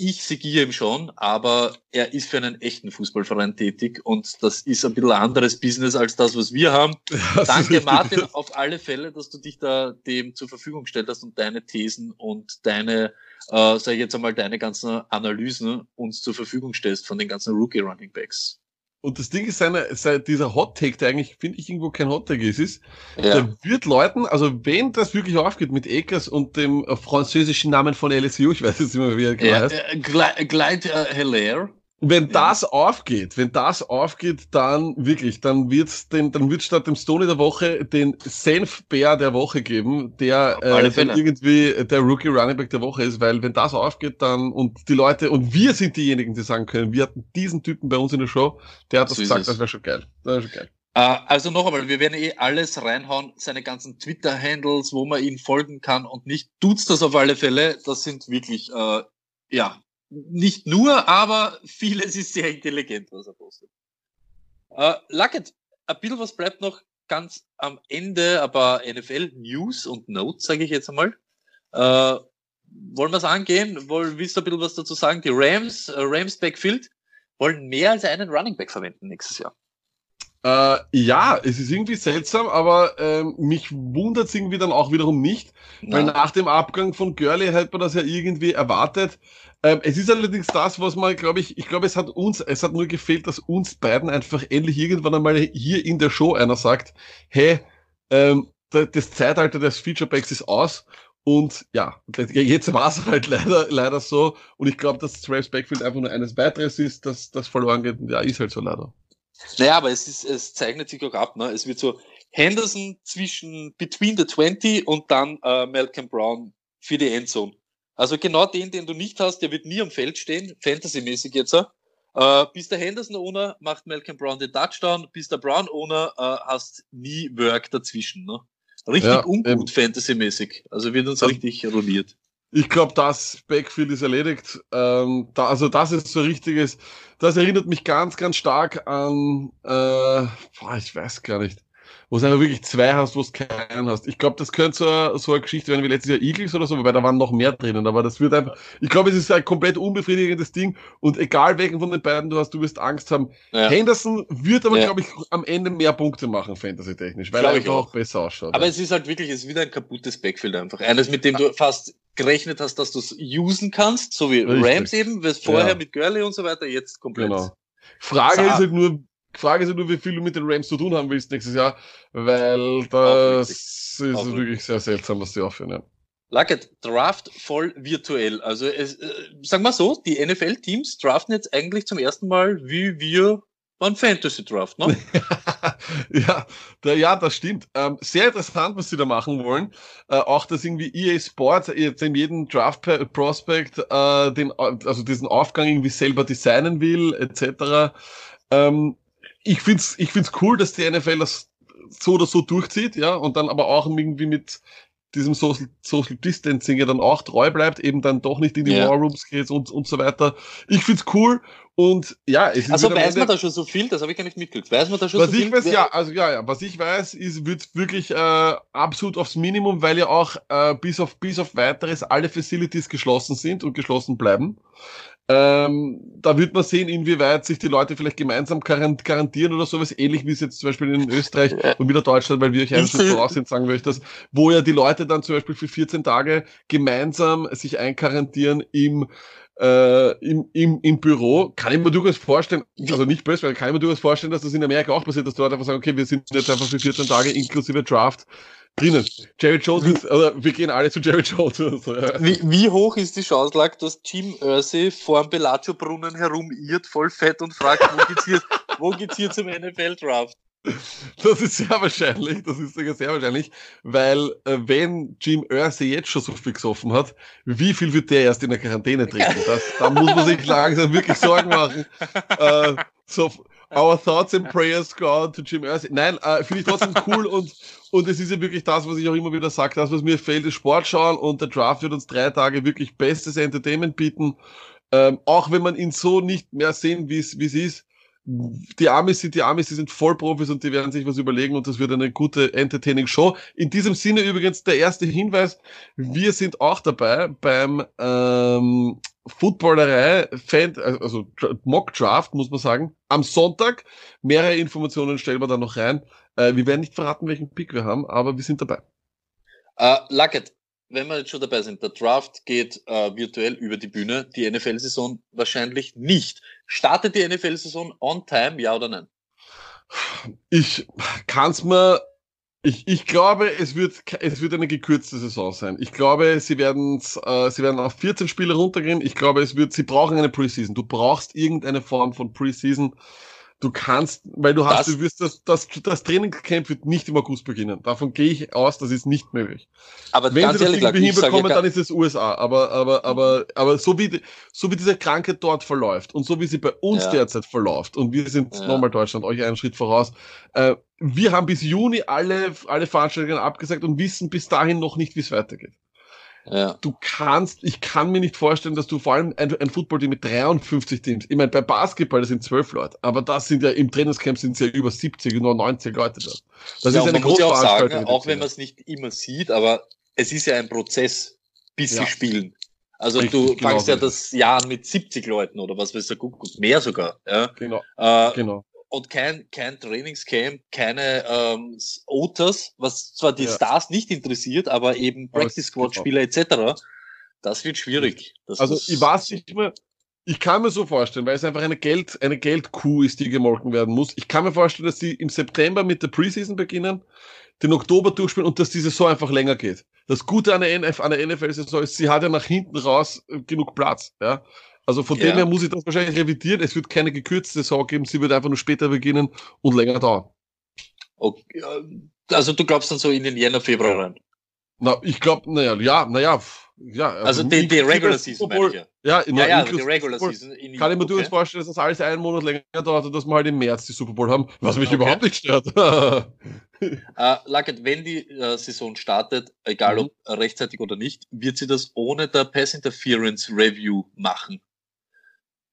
ich segiere ihm schon, aber er ist für einen echten Fußballverein tätig und das ist ein bisschen ein anderes Business als das, was wir haben. Ja, Danke, Martin, auf alle Fälle, dass du dich da dem zur Verfügung gestellt hast und deine Thesen und deine, äh, sag ich jetzt einmal, deine ganzen Analysen uns zur Verfügung stellst von den ganzen Rookie Running Backs. Und das Ding ist, seine, seine, dieser Hot Take, der eigentlich, finde ich, irgendwo kein Hot Take ist, ist, ja. der wird Leuten, also wenn das wirklich aufgeht mit Akers und dem äh, französischen Namen von LSU, ich weiß jetzt immer, wie er genau ja, heißt. Äh, Glide, Glide uh, Hilaire. Wenn ja. das aufgeht, wenn das aufgeht, dann wirklich, dann wird's den, dann wird statt dem Stony der Woche den Senfbär der Woche geben, der äh, dann irgendwie der Rookie Running Back der Woche ist, weil wenn das aufgeht, dann und die Leute und wir sind diejenigen, die sagen können, wir hatten diesen Typen bei uns in der Show, der hat das so gesagt, das wäre schon geil, das wäre schon geil. Uh, also noch einmal, wir werden eh alles reinhauen, seine ganzen Twitter-Handles, wo man ihn folgen kann und nicht tut's das auf alle Fälle. Das sind wirklich, uh, ja, nicht nur, aber vieles ist sehr intelligent, was er postet. Äh, Luckett, ein bisschen was bleibt noch ganz am Ende, aber NFL News und Notes, sage ich jetzt einmal. Äh, wollen wir es angehen? Wollen, willst du ein bisschen was dazu sagen? Die Rams, äh, Rams Backfield, wollen mehr als einen Running Back verwenden nächstes Jahr. Äh, ja, es ist irgendwie seltsam, aber ähm, mich wundert es irgendwie dann auch wiederum nicht, Na. weil nach dem Abgang von Gurley hätte man das ja irgendwie erwartet. Ähm, es ist allerdings das, was man, glaube ich, ich glaube, es hat uns, es hat nur gefehlt, dass uns beiden einfach endlich irgendwann einmal hier in der Show einer sagt, hey, ähm, das Zeitalter des Featurepacks ist aus. Und ja, jetzt war es halt leider, leider so. Und ich glaube, dass Travis Backfield einfach nur eines weiteres ist, dass das verloren geht. Ja, ist halt so leider. Naja, aber es ist, es zeichnet sich auch ab, ne? Es wird so Henderson zwischen between the 20 und dann äh, Malcolm Brown für die Endzone. Also genau den, den du nicht hast, der wird nie am Feld stehen, fantasymäßig jetzt. Äh, bis der Henderson ohne macht Malcolm Brown den Touchdown, bis der Brown ohne äh, hast nie Work dazwischen. Ne? Richtig ja, ungut fantasymäßig. Also wird uns das, richtig ruiniert. Ich glaube, das Backfield ist erledigt. Ähm, da, also das ist so richtiges, das erinnert mich ganz, ganz stark an, äh, boah, ich weiß gar nicht wo du einfach wirklich zwei hast, wo du keinen hast. Ich glaube, das könnte so, so eine Geschichte werden wie letztes Jahr Eagles oder so, wobei da waren noch mehr drinnen, aber das wird einfach, ich glaube, es ist ein komplett unbefriedigendes Ding und egal welchen von den beiden du hast, du wirst Angst haben. Ja. Henderson wird aber, ja. glaube ich, am Ende mehr Punkte machen, fantasy-technisch, weil glaub er einfach auch. auch besser ausschaut. Aber ja. es ist halt wirklich, es ist wieder ein kaputtes Backfield einfach. Eines, mit dem du fast gerechnet hast, dass du es usen kannst, so wie Richtig. Rams eben, was vorher mit Gurley und so weiter, jetzt komplett. Genau. Frage Sa ist halt nur, Frage ist nur, wie viel du mit den Rams zu tun haben willst nächstes Jahr, weil das ist Auch wirklich sehr seltsam, was die aufhören. Ja. Luckett, Draft voll virtuell. Also es, äh, sagen wir so, die NFL-Teams draften jetzt eigentlich zum ersten Mal, wie wir beim Fantasy Draft, ne? ja, da, ja, das stimmt. Ähm, sehr interessant, was sie da machen wollen. Äh, auch, dass irgendwie EA Sports jetzt in jedem Draft Prospect äh, also diesen Aufgang irgendwie selber designen will, etc. Ähm, ich find's, ich find's cool, dass die NFL das so oder so durchzieht, ja, und dann aber auch irgendwie mit diesem Social, Social Distancing ja dann auch treu bleibt, eben dann doch nicht in die ja. War Rooms geht und, und so weiter. Ich find's cool und ja, es ist Also weiß man da schon so viel? Das habe ich gar nicht mitgekriegt. Weiß man da schon was so ich Weiß, ja, also ja, ja, was ich weiß, ist, wird wirklich äh, absolut aufs Minimum, weil ja auch äh, bis auf bis auf weiteres alle Facilities geschlossen sind und geschlossen bleiben. Ähm, da wird man sehen, inwieweit sich die Leute vielleicht gemeinsam garantieren oder sowas, ähnlich wie es jetzt zum Beispiel in Österreich und wieder Deutschland, weil wir euch eigentlich voraus sind, sagen wir euch das, wo ja die Leute dann zum Beispiel für 14 Tage gemeinsam sich einkarantieren im äh, im, im, im Büro, kann ich mir durchaus vorstellen, also nicht böse, weil kann ich mir durchaus vorstellen, dass das in Amerika auch passiert, dass Leute einfach sagen, okay, wir sind jetzt einfach für 14 Tage inklusive Draft drinnen. Jerry Jones, also wir gehen alle zu Jerry Jones. So, ja. wie, wie hoch ist die Chance, lag, dass Jim Irsay vor dem Bellagio-Brunnen herumirrt, voll fett und fragt, wo geht's hier, wo geht's hier zum NFL-Draft? Das ist sehr wahrscheinlich, das ist sogar sehr wahrscheinlich, weil äh, wenn Jim Irsay jetzt schon so viel gesoffen hat, wie viel wird der erst in der Quarantäne trinken? Das, da muss man sich langsam wirklich Sorgen machen. Äh, so, our thoughts and prayers go out to Jim Irsay. Nein, äh, finde ich trotzdem cool und und es ist ja wirklich das, was ich auch immer wieder sage, das, was mir fehlt, ist Sport schauen und der Draft wird uns drei Tage wirklich bestes Entertainment bieten. Ähm, auch wenn man ihn so nicht mehr sehen, wie es ist. Die Amis sind die Amis, die sind Vollprofis und die werden sich was überlegen und das wird eine gute Entertaining Show. In diesem Sinne übrigens der erste Hinweis, wir sind auch dabei beim ähm, Footballerei, Fan, also Mock Draft, muss man sagen, am Sonntag. Mehrere Informationen stellen wir da noch rein. Äh, wir werden nicht verraten, welchen Pick wir haben, aber wir sind dabei. Uh, Luckett, wenn wir jetzt schon dabei sind, der Draft geht uh, virtuell über die Bühne, die NFL-Saison wahrscheinlich nicht. Startet die NFL-Saison on time, ja oder nein? Ich kann es mir ich, ich glaube, es wird, es wird eine gekürzte Saison sein. Ich glaube, sie werden, äh, sie werden auf 14 Spiele runtergehen. Ich glaube, es wird, sie brauchen eine Preseason. Du brauchst irgendeine Form von Preseason. Du kannst, weil du hast, das, du wirst das, das, das Trainingscamp wird nicht im August beginnen. Davon gehe ich aus, das ist nicht möglich. Aber wenn sie das ehrlich, irgendwie hinbekommen, dann ist es USA. Aber, aber, aber, aber so wie, so wie diese Krankheit dort verläuft und so wie sie bei uns ja. derzeit verläuft und wir sind ja. nochmal Deutschland, euch einen Schritt voraus, äh, wir haben bis Juni alle, alle Veranstaltungen abgesagt und wissen bis dahin noch nicht, wie es weitergeht. Ja. Du kannst, ich kann mir nicht vorstellen, dass du vor allem ein, ein Football-Team mit 53 Teams, ich meine, bei Basketball, das sind zwölf Leute, aber das sind ja, im Trainingscamp sind es ja über 70, nur 90 Leute da. Das ja, ist eine große ja auch sagen, auch wenn man es nicht immer sieht, aber es ist ja ein Prozess, bis ja. sie spielen. Also Richtig, du genau fangst ja das Jahr mit 70 Leuten oder was weiß der Kuckuck, mehr sogar. Ja? Genau. Äh, genau und kein, kein Trainingscamp, keine ähm, Otas, was zwar die ja. Stars nicht interessiert, aber eben Practice Squad Spieler etc. Das wird schwierig. Das also ich weiß nicht mehr, ich kann mir so vorstellen, weil es einfach eine Geld, eine Geldkuh ist, die gemolken werden muss. Ich kann mir vorstellen, dass sie im September mit der Preseason beginnen, den Oktober durchspielen und dass die Saison einfach länger geht. Das Gute an der, NF, an der NFL-Saison ist, sie hat ja nach hinten raus äh, genug Platz, ja. Also von ja. dem her muss ich das wahrscheinlich revidieren. Es wird keine gekürzte Saison geben, sie wird einfach nur später beginnen und länger dauern. Okay. Also du glaubst dann so in den Jänner, Februar rein? Na, ich glaube, naja, ja, naja, ja. Also, also die, die Regular Season, meine ich ja. Ja, ja, ja also die Regular Season. In kann ich mir durchaus vorstellen, dass das alles einen Monat länger dauert und dass wir halt im März die Super Bowl haben, was mich okay. überhaupt nicht stört. uh, Luckett, wenn die uh, Saison startet, egal mhm. ob rechtzeitig oder nicht, wird sie das ohne der Pass Interference Review machen.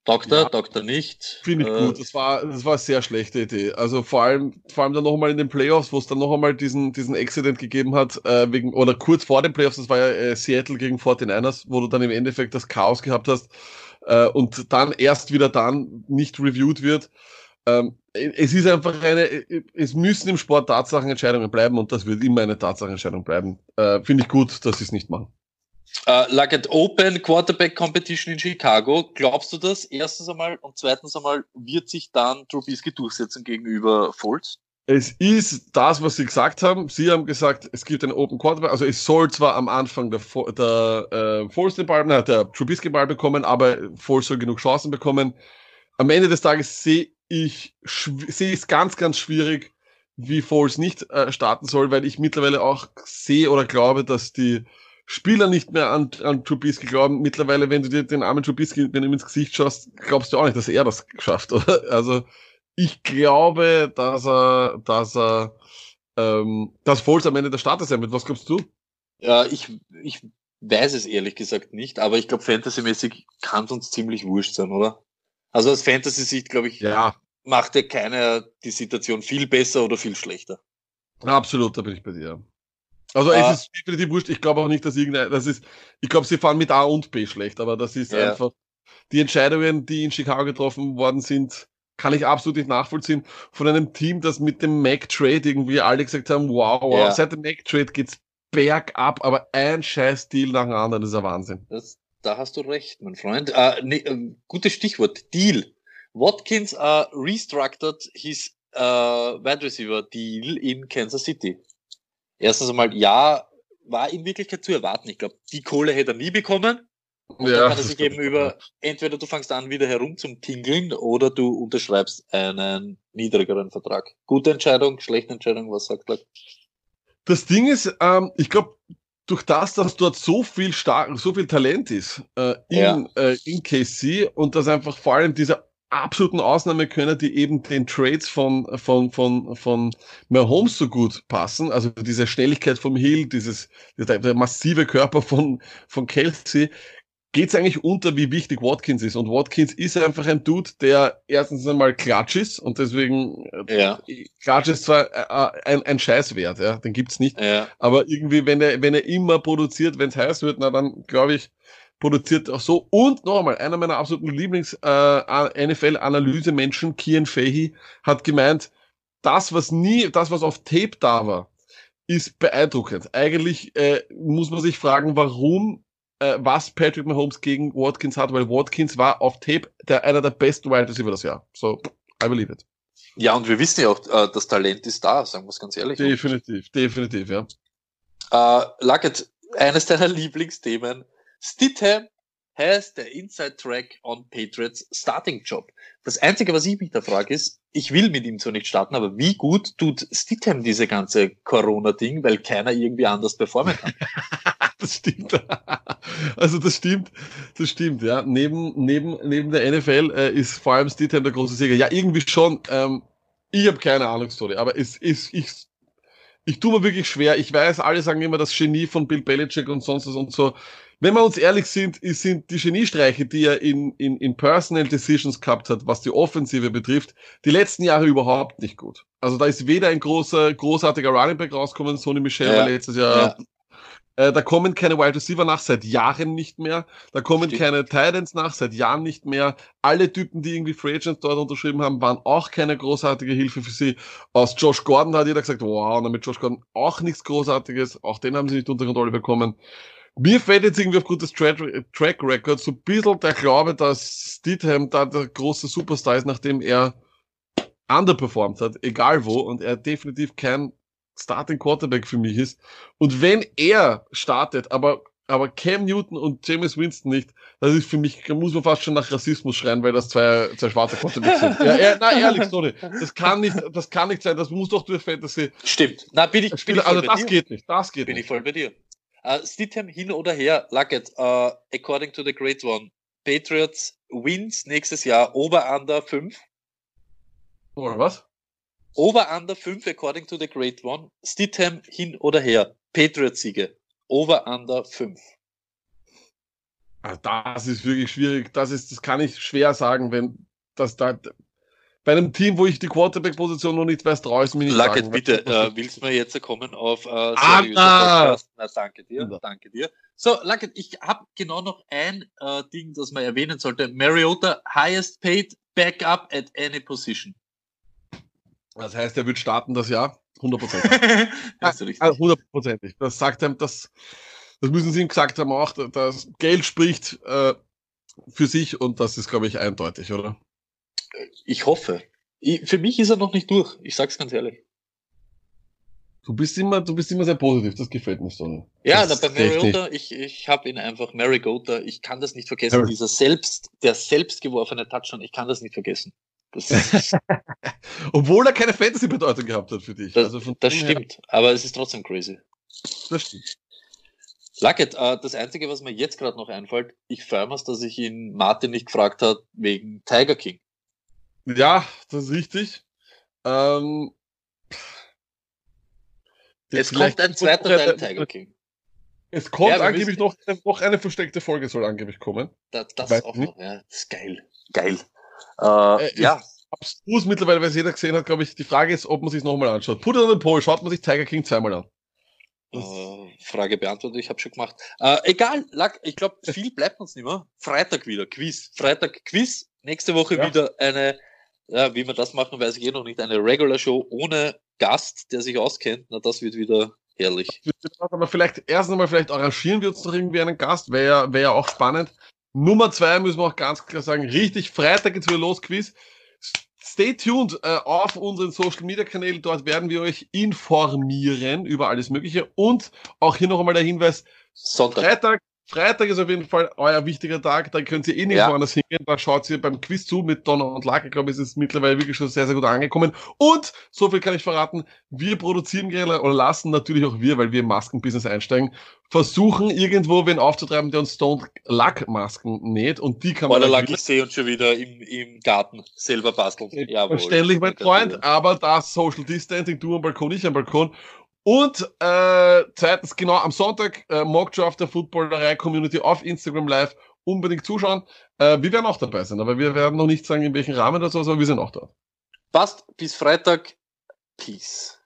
Doktor, ja, Doktor nicht. Finde ich äh, gut. Das war, das war eine sehr schlechte Idee. Also vor allem, vor allem dann noch einmal in den Playoffs, wo es dann noch einmal diesen, diesen Accident gegeben hat, äh, wegen, oder kurz vor den Playoffs, das war ja äh, Seattle gegen 49ers, wo du dann im Endeffekt das Chaos gehabt hast, äh, und dann erst wieder dann nicht reviewed wird. Ähm, es ist einfach eine, es müssen im Sport Tatsachenentscheidungen bleiben und das wird immer eine Tatsachenentscheidung bleiben. Äh, Finde ich gut, dass sie es nicht machen. Uh, Luggett Open Quarterback Competition in Chicago. Glaubst du das? Erstens einmal und zweitens einmal wird sich dann Trubisky durchsetzen gegenüber Foles? Es ist das, was Sie gesagt haben. Sie haben gesagt, es gibt einen Open Quarterback. Also es soll zwar am Anfang der, der äh, Foles den Ball, na, der Trubisky Ball bekommen, aber Foles soll genug Chancen bekommen. Am Ende des Tages sehe ich sehe es ganz, ganz schwierig, wie Foles nicht äh, starten soll, weil ich mittlerweile auch sehe oder glaube, dass die Spieler nicht mehr an, an Trubisky glauben. Mittlerweile, wenn du dir den armen Trubisky, wenn du ihm ins Gesicht schaust, glaubst du auch nicht, dass er das schafft, oder? Also, ich glaube, dass er, dass er, ähm, dass Foles am Ende der Starter sein wird. Was glaubst du? Ja, ich, ich weiß es ehrlich gesagt nicht, aber ich glaube, Fantasy-mäßig kann es uns ziemlich wurscht sein, oder? Also aus Fantasy-Sicht, glaube ich, ja. macht ja keiner die Situation viel besser oder viel schlechter. Absolut, da bin ich bei dir. Also ah. es ist definitiv wurscht. Ich glaube auch nicht, dass irgendein, das ist, ich glaube, sie fahren mit A und B schlecht, aber das ist ja. einfach die Entscheidungen, die in Chicago getroffen worden sind, kann ich absolut nicht nachvollziehen. Von einem Team, das mit dem Mac Trade irgendwie alle gesagt haben, wow, wow ja. seit dem Mac Trade geht's bergab, aber ein scheiß Deal nach dem anderen, das ist ein Wahnsinn. Das, da hast du recht, mein Freund. Uh, ne, uh, gutes Stichwort, Deal. Watkins uh, restructured his uh, wide receiver deal in Kansas City erstens einmal, ja, war in Wirklichkeit zu erwarten. Ich glaube, die Kohle hätte er nie bekommen. Und ja, dann kann er sich eben über, entweder du fängst an, wieder herum zum Tingeln oder du unterschreibst einen niedrigeren Vertrag. Gute Entscheidung, schlechte Entscheidung, was sagt er? Das Ding ist, ähm, ich glaube, durch das, dass dort so viel stark, so viel Talent ist äh, in, ja. äh, in KC und dass einfach vor allem dieser absoluten Ausnahmekönner, die eben den Trades von, von, von, von Mahomes so gut passen. Also diese Schnelligkeit vom Hill, dieses, der, der massive Körper von, von Kelsey, geht es eigentlich unter, wie wichtig Watkins ist. Und Watkins ist einfach ein Dude, der erstens einmal klatsch ist und deswegen äh, ja. klatsch ist zwar äh, ein, ein Scheißwert, ja, den gibt's nicht. Ja. Aber irgendwie, wenn er, wenn er immer produziert, wenn es heiß wird, na dann glaube ich, produziert auch so. Und nochmal, einer meiner absoluten Lieblings-NFL-Analyse-Menschen, äh, Kian Fahey, hat gemeint, das, was nie, das, was auf Tape da war, ist beeindruckend. Eigentlich äh, muss man sich fragen, warum äh, was Patrick Mahomes gegen Watkins hat, weil Watkins war auf Tape der, einer der besten Wide Receiver das Jahr. So, I believe it. Ja, und wir wissen ja auch, äh, das Talent ist da, sagen wir es ganz ehrlich. Definitiv, definitiv, ja. Äh, Luckett, eines deiner Lieblingsthemen, Stidham has the inside track on Patriots starting job. Das Einzige, was ich mich da frage, ist, ich will mit ihm zwar nicht starten, aber wie gut tut Stidham diese ganze Corona-Ding, weil keiner irgendwie anders performen kann? das stimmt. Also das stimmt, das stimmt, ja. Neben, neben, neben der NFL äh, ist vor allem Stidham der große Sieger. Ja, irgendwie schon. Ähm, ich habe keine Ahnung, sorry, aber es ist, ich, ich tue mir wirklich schwer. Ich weiß, alle sagen immer das Genie von Bill Belichick und sonst was und so wenn wir uns ehrlich sind, sind die Geniestreiche, die er in, in, in Personal Decisions gehabt hat, was die Offensive betrifft, die letzten Jahre überhaupt nicht gut. Also da ist weder ein großer, großartiger Running Back rausgekommen, Sony Michel ja. war letztes Jahr. Ja. Äh, da kommen keine Wide Receiver nach, seit Jahren nicht mehr. Da kommen Stimmt. keine Titans nach, seit Jahren nicht mehr. Alle Typen, die irgendwie Free Agents dort unterschrieben haben, waren auch keine großartige Hilfe für sie. Aus Josh Gordon hat jeder gesagt, wow, und mit Josh Gordon auch nichts Großartiges. Auch den haben sie nicht unter Kontrolle bekommen. Mir fällt jetzt irgendwie aufgrund des Track, Track Records so ein bisschen der Glaube, dass Steedham da der große Superstar ist, nachdem er underperformed hat, egal wo, und er definitiv kein Starting Quarterback für mich ist. Und wenn er startet, aber aber Cam Newton und James Winston nicht, das ist für mich, da muss man fast schon nach Rassismus schreien, weil das zwei, zwei schwarze Quarterbacks sind. Ja, er, na, ehrlich, sorry. Das kann nicht, das kann nicht sein, das muss doch durch Fantasy. Stimmt. Na, bin ich, bin ich Also, das dir. geht nicht, das geht bin nicht. Bin ich voll bei dir. Uh, Stidham hin oder her, Luckett, uh, according to the Great One, Patriots wins nächstes Jahr over under 5. Oder was? Over under 5 according to the Great One. Stidham hin oder her, Patriots Siege. Over under 5. Also das ist wirklich schwierig. Das ist, das kann ich schwer sagen, wenn das da bei einem Team, wo ich die Quarterback-Position noch nicht weiß, traue ich mir nicht Luckett, bitte, äh, willst du mir jetzt kommen auf äh, seriöse Na, danke dir, ja. danke dir. So, Luckett, ich habe genau noch ein äh, Ding, das man erwähnen sollte. Mariota, highest paid backup at any position. Das heißt, er wird starten das Jahr? Hundertprozentig. also hundertprozentig. Das sagt einem, das, das müssen sie ihm gesagt haben auch, das Geld spricht äh, für sich und das ist, glaube ich, eindeutig, oder? Ich hoffe. Ich, für mich ist er noch nicht durch. Ich sag's ganz ehrlich. Du bist immer, du bist immer sehr positiv. Das gefällt mir so. Ja, da bei Mariota, ich, ich habe ihn einfach Mariota. Ich kann das nicht vergessen. Harry. Dieser selbst, der selbst geworfene Touchdown. Ich kann das nicht vergessen. Das Obwohl er keine Fantasy-Bedeutung gehabt hat für dich. Das, also das stimmt. Her. Aber es ist trotzdem crazy. Das stimmt. Luckett, äh, das Einzige, was mir jetzt gerade noch einfällt, ich freue mich, dass ich ihn Martin nicht gefragt hat wegen Tiger King. Ja, das ist richtig. Ähm, es kommt ein zweiter Teil Tiger King. Es kommt ja, angeblich noch, noch eine versteckte Folge soll angeblich kommen. Das, das auch noch, ja, das ist geil. Geil. Äh, äh, ja. Abstrus mittlerweile, weil es jeder gesehen hat, glaube ich. Die Frage ist, ob man sich nochmal anschaut. Put it on the poll, schaut man sich Tiger King zweimal an. Uh, Frage beantwortet, ich habe schon gemacht. Uh, egal, Lack, ich glaube, viel bleibt uns nicht mehr. Freitag wieder, Quiz. Freitag Quiz, nächste Woche ja. wieder eine ja, wie wir das machen, weiß ich eh noch nicht. Eine Regular Show ohne Gast, der sich auskennt. Na, das wird wieder herrlich. Aber vielleicht, erst einmal, vielleicht arrangieren wir uns noch irgendwie einen Gast, wäre ja, wär ja auch spannend. Nummer zwei müssen wir auch ganz klar sagen, richtig, Freitag geht's wieder los, Quiz. Stay tuned äh, auf unseren Social Media Kanälen. Dort werden wir euch informieren über alles Mögliche. Und auch hier noch einmal der Hinweis: Sonntag. Freitag Freitag ist auf jeden Fall euer wichtiger Tag, da könnt ihr eh nicht ja. woanders hingehen, da schaut ihr beim Quiz zu mit Donner und Lack. Ich glaube, es ist mittlerweile wirklich schon sehr, sehr gut angekommen. Und, so viel kann ich verraten, wir produzieren gerne oder lassen natürlich auch wir, weil wir im Maskenbusiness einsteigen, versuchen irgendwo wen aufzutreiben, der uns Stone Luck Masken näht und die kann man. Oder Luck, ich sehe uns schon wieder im, im Garten selber basteln. Jawohl. Verständlich, mein Freund, aber das Social Distancing, du am Balkon, ich am Balkon und äh, zweitens, genau am Sonntag, äh, Mockdraft der Footballerei-Community auf Instagram Live. Unbedingt zuschauen. Äh, wir werden auch dabei sein, aber wir werden noch nicht sagen, in welchem Rahmen oder so, aber wir sind auch da. Passt, bis Freitag. Peace.